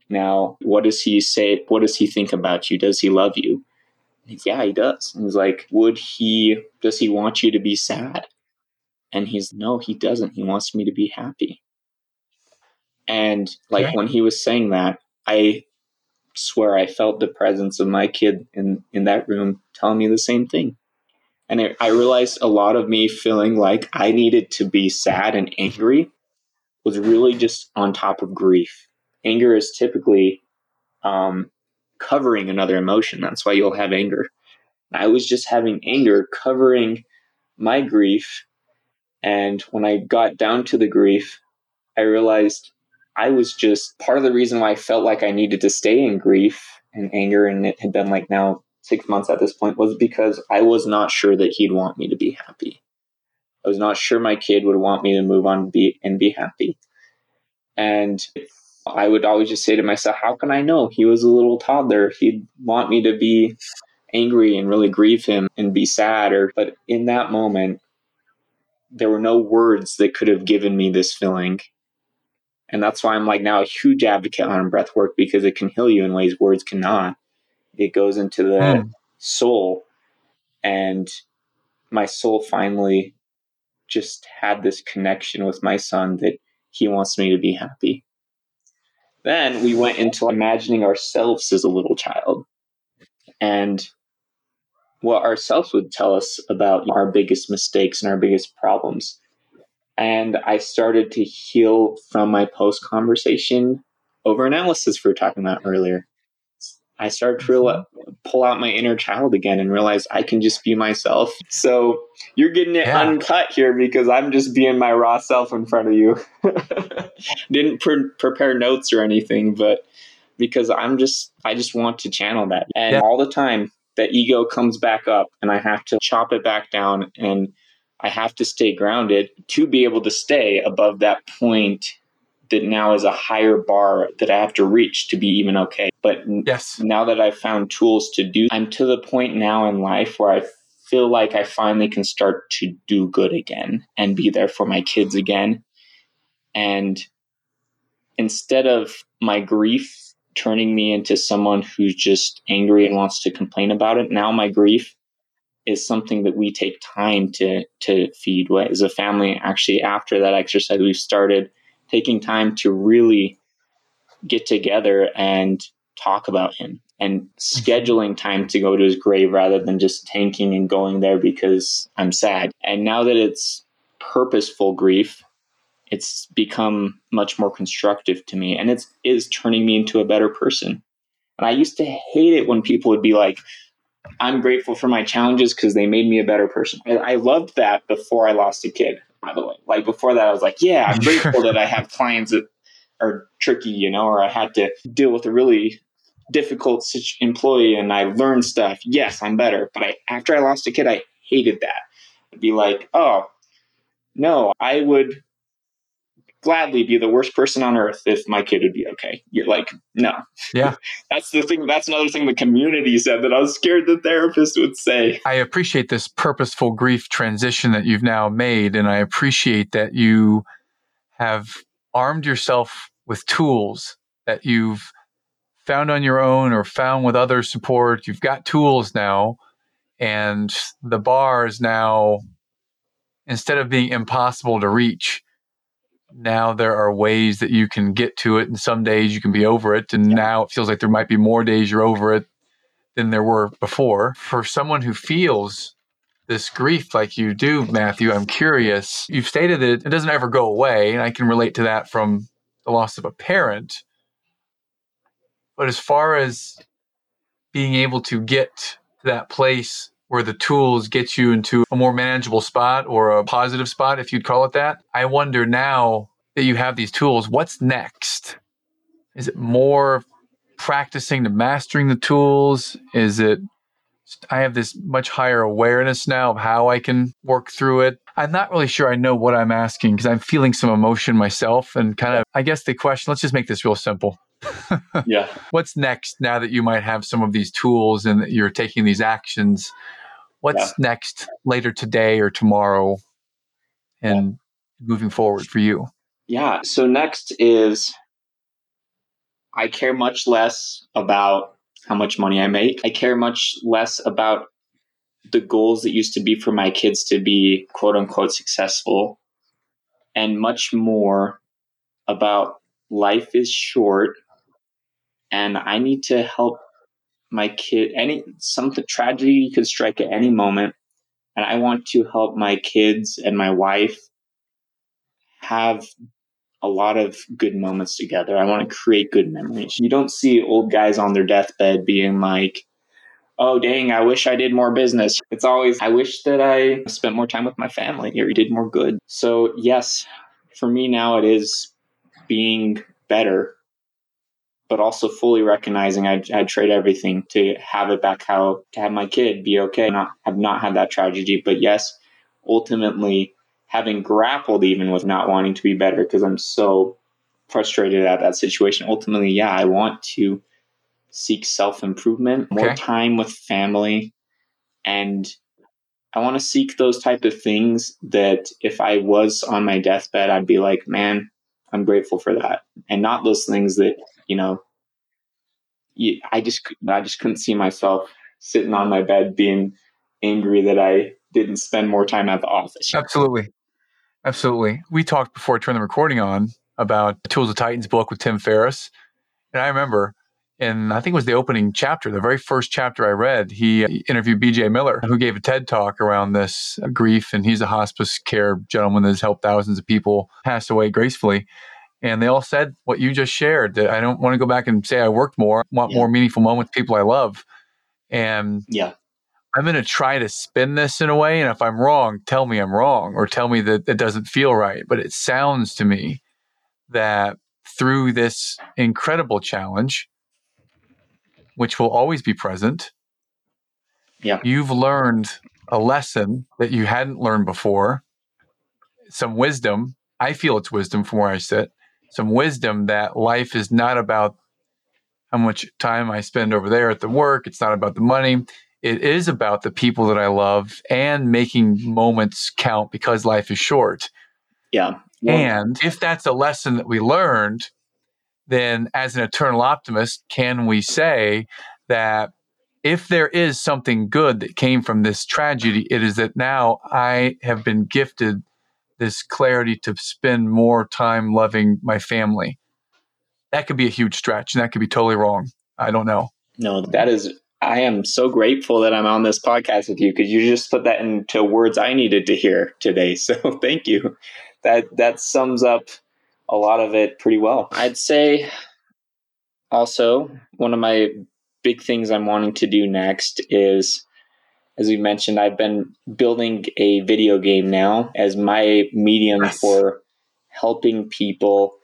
S3: now, what does he say? What does he think about you? Does he love you? He's, yeah, he does. And he's like, would he, does he want you to be sad? And he's, no, he doesn't. He wants me to be happy. And like when he was saying that, I swear I felt the presence of my kid in, in that room telling me the same thing. And I, I realized a lot of me feeling like I needed to be sad and angry was really just on top of grief anger is typically um, covering another emotion. That's why you'll have anger. I was just having anger covering my grief. And when I got down to the grief, I realized I was just part of the reason why I felt like I needed to stay in grief and anger. And it had been like now six months at this point was because I was not sure that he'd want me to be happy. I was not sure my kid would want me to move on and be, and be happy. And I would always just say to myself, how can I know? He was a little toddler. He'd want me to be angry and really grieve him and be sad. Or, but in that moment, there were no words that could have given me this feeling. And that's why I'm like now a huge advocate on breath work because it can heal you in ways words cannot. It goes into the mm. soul. And my soul finally just had this connection with my son that he wants me to be happy. Then we went into imagining ourselves as a little child and what ourselves would tell us about our biggest mistakes and our biggest problems. And I started to heal from my post conversation over analysis we were talking about earlier. I started to realize, mm-hmm. pull out my inner child again and realize I can just be myself. So you're getting it yeah. uncut here because I'm just being my raw self in front of you. Didn't pre- prepare notes or anything, but because I'm just, I just want to channel that. And yeah. all the time, that ego comes back up and I have to chop it back down and I have to stay grounded to be able to stay above that point that now is a higher bar that I have to reach to be even okay. But
S1: yes.
S3: now that I've found tools to do, I'm to the point now in life where I feel like I finally can start to do good again and be there for my kids again. And instead of my grief turning me into someone who's just angry and wants to complain about it, now my grief is something that we take time to to feed as a family actually after that exercise we started taking time to really get together and talk about him and scheduling time to go to his grave rather than just tanking and going there because I'm sad. And now that it's purposeful grief, it's become much more constructive to me and it's is turning me into a better person. And I used to hate it when people would be like, I'm grateful for my challenges because they made me a better person. I, I loved that before I lost a kid, by the way. Like before that, I was like, yeah, I'm grateful that I have clients that are tricky, you know, or I had to deal with a really difficult employee and I learned stuff. Yes, I'm better. But I, after I lost a kid, I hated that. I'd be like, oh, no, I would gladly be the worst person on earth if my kid would be okay. You're like, no.
S1: Yeah.
S3: that's the thing. That's another thing the community said that I was scared the therapist would say.
S1: I appreciate this purposeful grief transition that you've now made. And I appreciate that you have armed yourself with tools that you've found on your own or found with other support. You've got tools now. And the bar is now, instead of being impossible to reach, now there are ways that you can get to it and some days you can be over it and yeah. now it feels like there might be more days you're over it than there were before. For someone who feels this grief like you do matthew i'm curious. You've stated that it doesn't ever go away and i can relate to that from the loss of a parent. But as far as being able to get to that place where the tools get you into a more manageable spot or a positive spot, if you'd call it that. I wonder now that you have these tools, what's next? Is it more practicing to mastering the tools? Is it I have this much higher awareness now of how I can work through it. I'm not really sure I know what I'm asking because I'm feeling some emotion myself. And kind of, I guess the question, let's just make this real simple.
S3: yeah.
S1: What's next now that you might have some of these tools and you're taking these actions? What's yeah. next later today or tomorrow and yeah. moving forward for you?
S3: Yeah. So next is I care much less about how much money I make. I care much less about the goals that used to be for my kids to be quote unquote successful and much more about life is short and I need to help my kid any something tragedy could strike at any moment and i want to help my kids and my wife have a lot of good moments together. I want to create good memories. You don't see old guys on their deathbed being like oh dang i wish i did more business. It's always i wish that i spent more time with my family or did more good. So yes for me now it is being better but also fully recognizing I'd, I'd, trade everything to have it back how to have my kid be okay not have not had that tragedy. But yes ultimately having grappled even with not wanting to be better because i'm so frustrated at that situation. Ultimately yeah i want to seek self-improvement more time with family. And i want to seek those type of things that if i was on my deathbed i'd be like man i'm grateful for that. And not those things that you know, I just I just couldn't see myself sitting on my bed being angry that I didn't spend more time at the office.
S1: Absolutely, absolutely. We talked before I turned the recording on about Tools of Titans book with Tim Ferriss, and I remember. And I think it was the opening chapter, the very first chapter I read. He interviewed BJ Miller, who gave a TED talk around this grief. And he's a hospice care gentleman that has helped thousands of people pass away gracefully and they all said what you just shared that I don't want to go back and say I worked more, I want yeah. more meaningful moments with people I love. And
S3: yeah.
S1: I'm going to try to spin this in a way. And if I'm wrong, tell me I'm wrong or tell me that it doesn't feel right. But it sounds to me that through this incredible challenge, which will always be present,
S3: yeah.
S1: you've learned a lesson that you hadn't learned before, some wisdom. I feel it's wisdom from where I sit some wisdom that life is not about how much time I spend over there at the work. It's not about the money. It is about the people that I love and making moments count because life is short.
S3: Yeah.
S1: And if that's a lesson that we learned, then as an eternal optimist, can we say that if there is something good that came from this tragedy, it is that now I have been gifted this clarity to spend more time loving my family. That could be a huge stretch and that could be totally wrong. I don't know.
S3: No, that is I am so grateful that I'm on this podcast with you because you just put that into words I needed to hear today. So thank you. That that sums up a lot of it pretty well. I'd say also one of my big things I'm wanting to do next is as we mentioned, I've been building a video game now as my medium yes. for helping people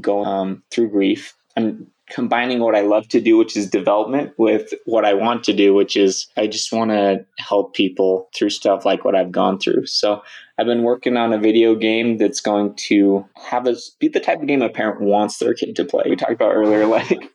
S3: go um, through grief. I'm combining what I love to do, which is development, with what I want to do, which is I just want to help people through stuff like what I've gone through. So I've been working on a video game that's going to have us be the type of game a parent wants their kid to play. We talked about earlier, like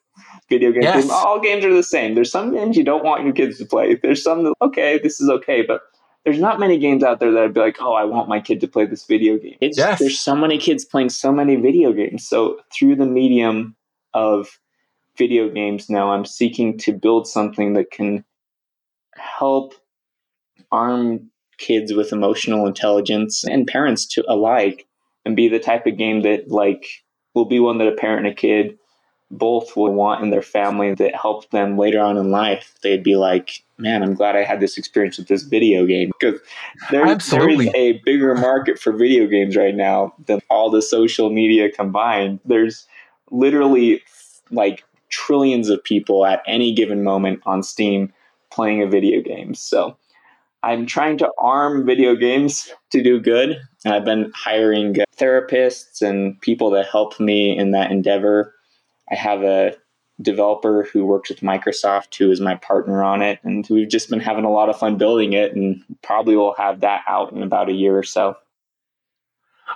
S3: video games. Yes. All games are the same. There's some games you don't want your kids to play. There's some that okay, this is okay, but there's not many games out there that I'd be like, oh, I want my kid to play this video game. It's, yes. There's so many kids playing so many video games. So through the medium of video games now, I'm seeking to build something that can help arm kids with emotional intelligence and parents to alike and be the type of game that like will be one that a parent and a kid both will want in their family that helps them later on in life. They'd be like, man, I'm glad I had this experience with this video game because there's, there is a bigger market for video games right now than all the social media combined. There's literally like trillions of people at any given moment on Steam playing a video game. So I'm trying to arm video games to do good. And I've been hiring uh, therapists and people to help me in that endeavor. I have a developer who works with Microsoft who is my partner on it. And we've just been having a lot of fun building it and probably will have that out in about a year or so.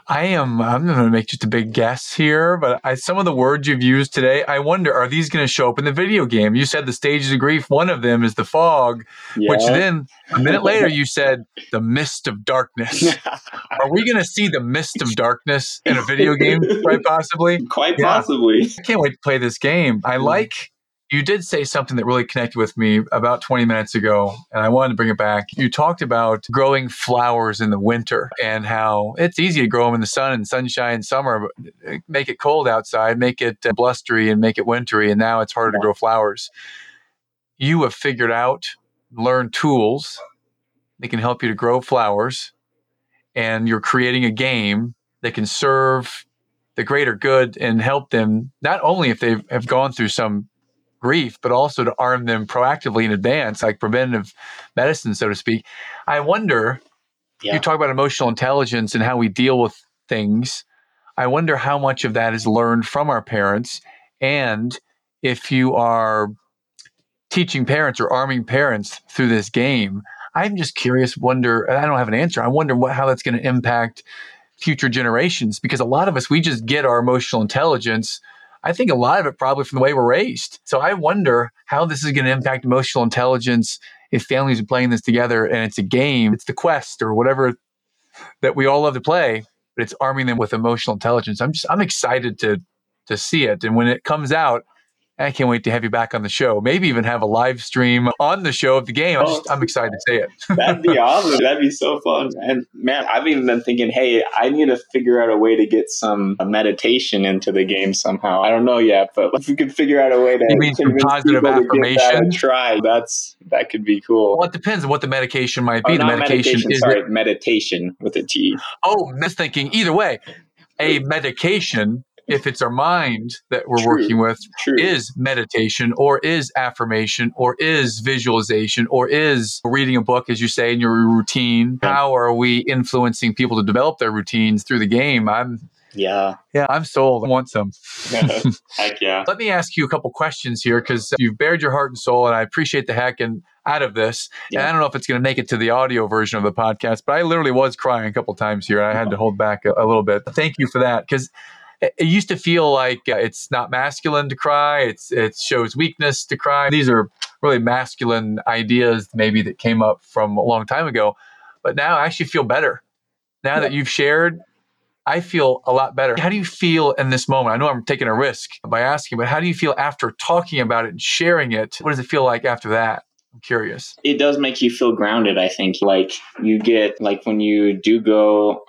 S1: I am. I'm going to make just a big guess here, but I, some of the words you've used today, I wonder are these going to show up in the video game? You said the stages of grief. One of them is the fog, yeah. which then a minute later you said the mist of darkness. are we going to see the mist of darkness in a video game? Quite possibly.
S3: Quite yeah. possibly.
S1: I can't wait to play this game. I hmm. like you did say something that really connected with me about 20 minutes ago, and I wanted to bring it back. You talked about growing flowers in the winter and how it's easy to grow them in the sun and sunshine summer, but make it cold outside, make it uh, blustery, and make it wintry, and now it's harder to grow flowers. You have figured out, learned tools that can help you to grow flowers, and you're creating a game that can serve the greater good and help them not only if they have gone through some grief, but also to arm them proactively in advance, like preventative medicine, so to speak. I wonder, yeah. you talk about emotional intelligence and how we deal with things. I wonder how much of that is learned from our parents. And if you are teaching parents or arming parents through this game, I'm just curious, wonder, I don't have an answer. I wonder what, how that's going to impact future generations because a lot of us, we just get our emotional intelligence I think a lot of it probably from the way we're raised. So I wonder how this is going to impact emotional intelligence if families are playing this together and it's a game, it's the quest or whatever that we all love to play, but it's arming them with emotional intelligence. I'm just I'm excited to to see it. And when it comes out, I can't wait to have you back on the show. Maybe even have a live stream on the show of the game. I'm, oh. just, I'm excited to say it.
S3: That'd be awesome. That'd be so fun. And man, I've even been thinking, hey, I need to figure out a way to get some meditation into the game somehow. I don't know yet, but if we could figure out a way to
S1: you mean some positive affirmation, that
S3: try that's that could be cool.
S1: Well, it depends on what the medication might oh, be.
S3: Oh,
S1: the medication,
S3: medication is sorry, it, meditation with a T.
S1: Oh, misthinking. Either way, a medication if it's our mind that we're True. working with, True. is meditation or is affirmation or is visualization or is reading a book, as you say, in your routine. How are we influencing people to develop their routines through the game? I'm
S3: yeah.
S1: Yeah, I'm sold. I want some.
S3: heck yeah.
S1: Let me ask you a couple questions here because you've bared your heart and soul, and I appreciate the heck and out of this. Yeah. And I don't know if it's going to make it to the audio version of the podcast, but I literally was crying a couple times here. And I had to hold back a, a little bit. Thank you for that because it used to feel like uh, it's not masculine to cry. It's it shows weakness to cry. These are really masculine ideas, maybe that came up from a long time ago. But now I actually feel better. Now yeah. that you've shared, I feel a lot better. How do you feel in this moment? I know I'm taking a risk by asking, but how do you feel after talking about it and sharing it? What does it feel like after that? I'm curious.
S3: It does make you feel grounded, I think. Like you get, like when you do go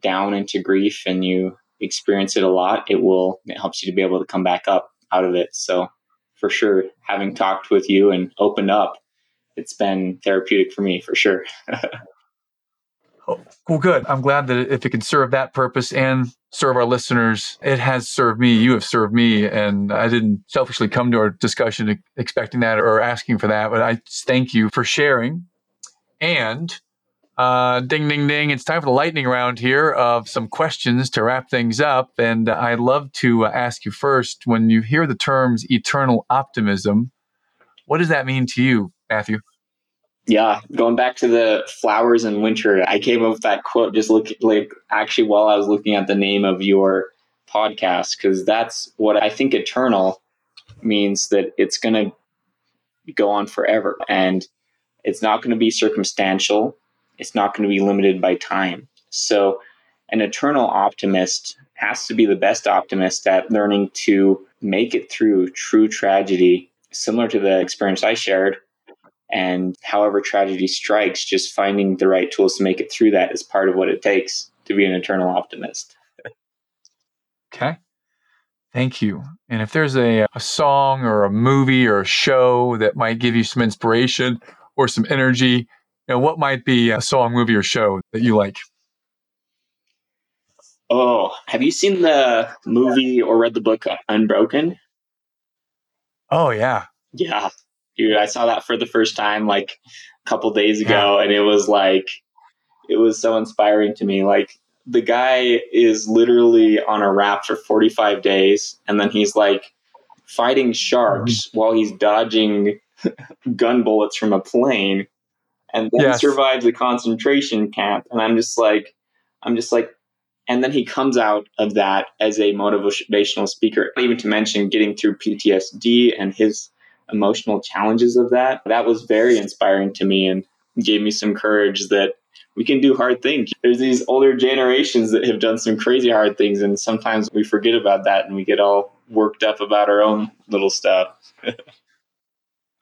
S3: down into grief and you experience it a lot, it will, it helps you to be able to come back up out of it. So for sure, having talked with you and opened up, it's been therapeutic for me for sure.
S1: oh, well, good. I'm glad that if it can serve that purpose and serve our listeners, it has served me. You have served me. And I didn't selfishly come to our discussion expecting that or asking for that, but I thank you for sharing. And uh, ding, ding, ding. It's time for the lightning round here of some questions to wrap things up. And I'd love to ask you first when you hear the terms eternal optimism, what does that mean to you, Matthew?
S3: Yeah, going back to the flowers in winter, I came up with that quote just look like actually while I was looking at the name of your podcast, because that's what I think eternal means that it's going to go on forever and it's not going to be circumstantial it's not going to be limited by time. So, an eternal optimist has to be the best optimist at learning to make it through true tragedy, similar to the experience I shared. And however tragedy strikes, just finding the right tools to make it through that is part of what it takes to be an eternal optimist.
S1: okay. Thank you. And if there's a, a song or a movie or a show that might give you some inspiration or some energy know, what might be a song, movie, or show that you like?
S3: Oh, have you seen the movie or read the book Unbroken?
S1: Oh yeah,
S3: yeah, dude. I saw that for the first time like a couple days ago, yeah. and it was like it was so inspiring to me. Like the guy is literally on a raft for 45 days, and then he's like fighting sharks mm-hmm. while he's dodging gun bullets from a plane and then yes. survives a concentration camp. And I'm just like, I'm just like, and then he comes out of that as a motivational speaker. Even to mention getting through PTSD and his emotional challenges of that. That was very inspiring to me and gave me some courage that we can do hard things. There's these older generations that have done some crazy hard things, and sometimes we forget about that and we get all worked up about our own little stuff.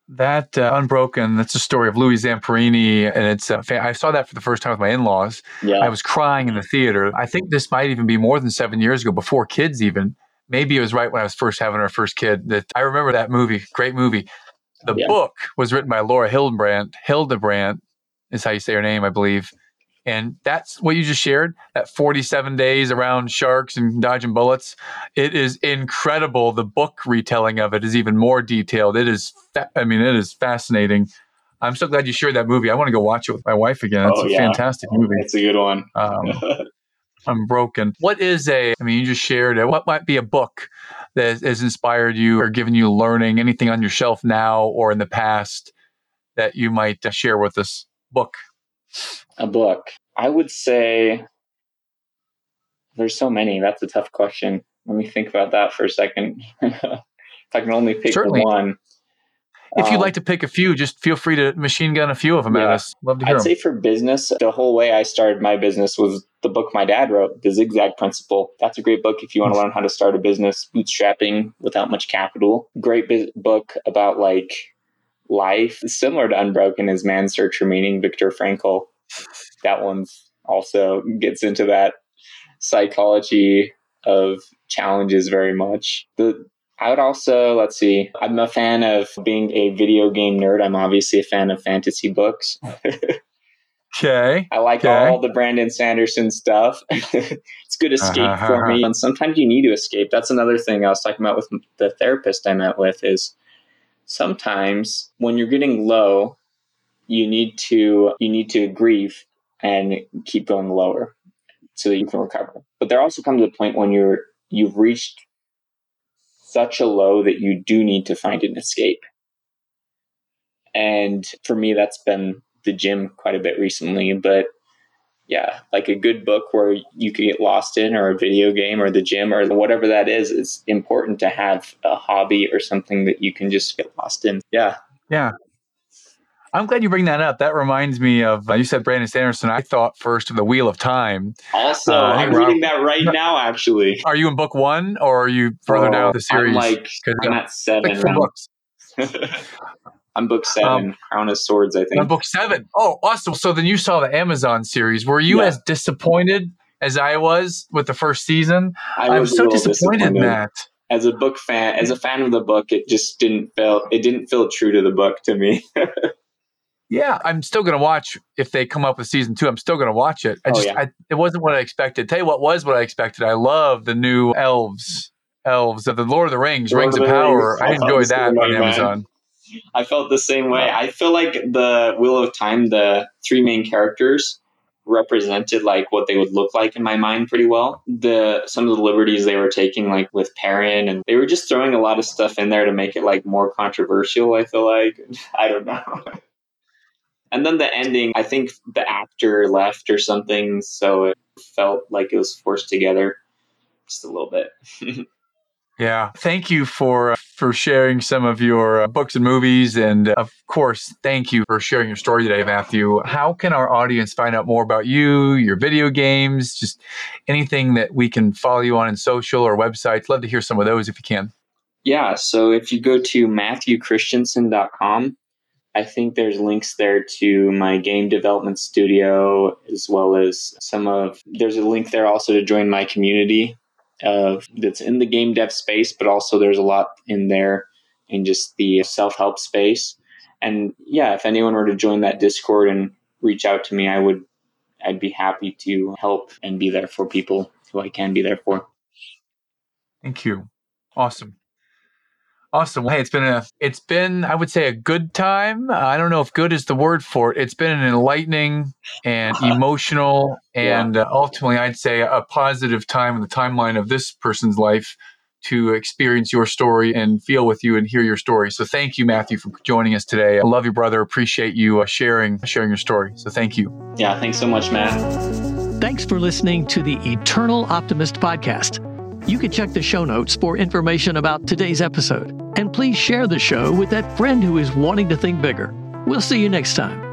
S1: That uh, Unbroken, that's a story of Louis Zamperini. And it's, uh, I saw that for the first time with my in laws. Yeah. I was crying in the theater. I think this might even be more than seven years ago, before kids even. Maybe it was right when I was first having our first kid. That I remember that movie. Great movie. The yeah. book was written by Laura Hildebrandt. Hildebrandt is how you say her name, I believe. And that's what you just shared that 47 days around sharks and dodging bullets. It is incredible. The book retelling of it is even more detailed. It is, fa- I mean, it is fascinating. I'm so glad you shared that movie. I want to go watch it with my wife again. It's oh, a yeah. fantastic movie.
S3: It's a good one. Um,
S1: Unbroken. What is a, I mean, you just shared it. What might be a book that has inspired you or given you learning, anything on your shelf now or in the past that you might uh, share with us? Book
S3: a book. I would say there's so many. That's a tough question. Let me think about that for a second. if I can only pick Certainly. one.
S1: If you'd um, like to pick a few, just feel free to machine gun a few of them yeah. at us. Love to hear
S3: I'd
S1: them.
S3: say for business, the whole way I started my business was the book my dad wrote, The Zigzag Principle. That's a great book if you want to learn how to start a business bootstrapping without much capital. Great bu- book about like life, similar to Unbroken is Man's Search for Meaning, Viktor Frankl that one's also gets into that psychology of challenges very much. The I would also, let's see, I'm a fan of being a video game nerd. I'm obviously a fan of fantasy books.
S1: okay.
S3: I like
S1: okay.
S3: all the Brandon Sanderson stuff. it's good escape uh-huh. for me. And sometimes you need to escape. That's another thing I was talking about with the therapist I met with is sometimes when you're getting low, you need to you need to grieve and keep going lower so that you can recover. But there also comes a point when you're you've reached such a low that you do need to find an escape. And for me that's been the gym quite a bit recently, but yeah, like a good book where you could get lost in, or a video game, or the gym, or whatever that is. It's important to have a hobby or something that you can just get lost in. Yeah.
S1: Yeah. I'm glad you bring that up. That reminds me of uh, you said Brandon Sanderson. I thought first of the Wheel of Time.
S3: Also, uh, I'm reading that right now. Actually,
S1: are you in book one or are you further oh, down the series?
S3: I'm like I'm at seven. Like books. I'm book seven, um, Crown of Swords. I think.
S1: I'm book seven. Oh, awesome! So then you saw the Amazon series. Were you yeah. as disappointed as I was with the first season? I was, so disappointed, disappointed, Matt.
S3: As a book fan, as a fan of the book, it just didn't feel it didn't feel true to the book to me.
S1: yeah, I'm still gonna watch if they come up with season two. I'm still gonna watch it. I oh, just, yeah. I, it wasn't what I expected. Tell you what was what I expected. I love the new elves, elves of the Lord of the Rings, Lord Rings of, of Power. I, I enjoyed that on Amazon.
S3: I felt the same way. I feel like the Wheel of Time, the three main characters represented like what they would look like in my mind pretty well. The some of the liberties they were taking like with Perrin and they were just throwing a lot of stuff in there to make it like more controversial, I feel like. I don't know. and then the ending, I think the actor left or something, so it felt like it was forced together just a little bit.
S1: Yeah. Thank you for uh, for sharing some of your uh, books and movies and uh, of course, thank you for sharing your story today, Matthew. How can our audience find out more about you, your video games, just anything that we can follow you on in social or websites? Love to hear some of those if you can.
S3: Yeah, so if you go to matthewchristiansen.com, I think there's links there to my game development studio as well as some of there's a link there also to join my community of that's in the game dev space, but also there's a lot in there in just the self help space. And yeah, if anyone were to join that Discord and reach out to me, I would I'd be happy to help and be there for people who I can be there for.
S1: Thank you. Awesome. Awesome. Well, hey, it's been a it's been I would say a good time. I don't know if good is the word for it. It's been an enlightening and emotional and yeah. uh, ultimately I'd say a positive time in the timeline of this person's life to experience your story and feel with you and hear your story. So thank you Matthew for joining us today. I love you brother. Appreciate you uh, sharing sharing your story. So thank you.
S3: Yeah, thanks so much, Matt.
S2: Thanks for listening to the Eternal Optimist podcast. You can check the show notes for information about today's episode. And please share the show with that friend who is wanting to think bigger. We'll see you next time.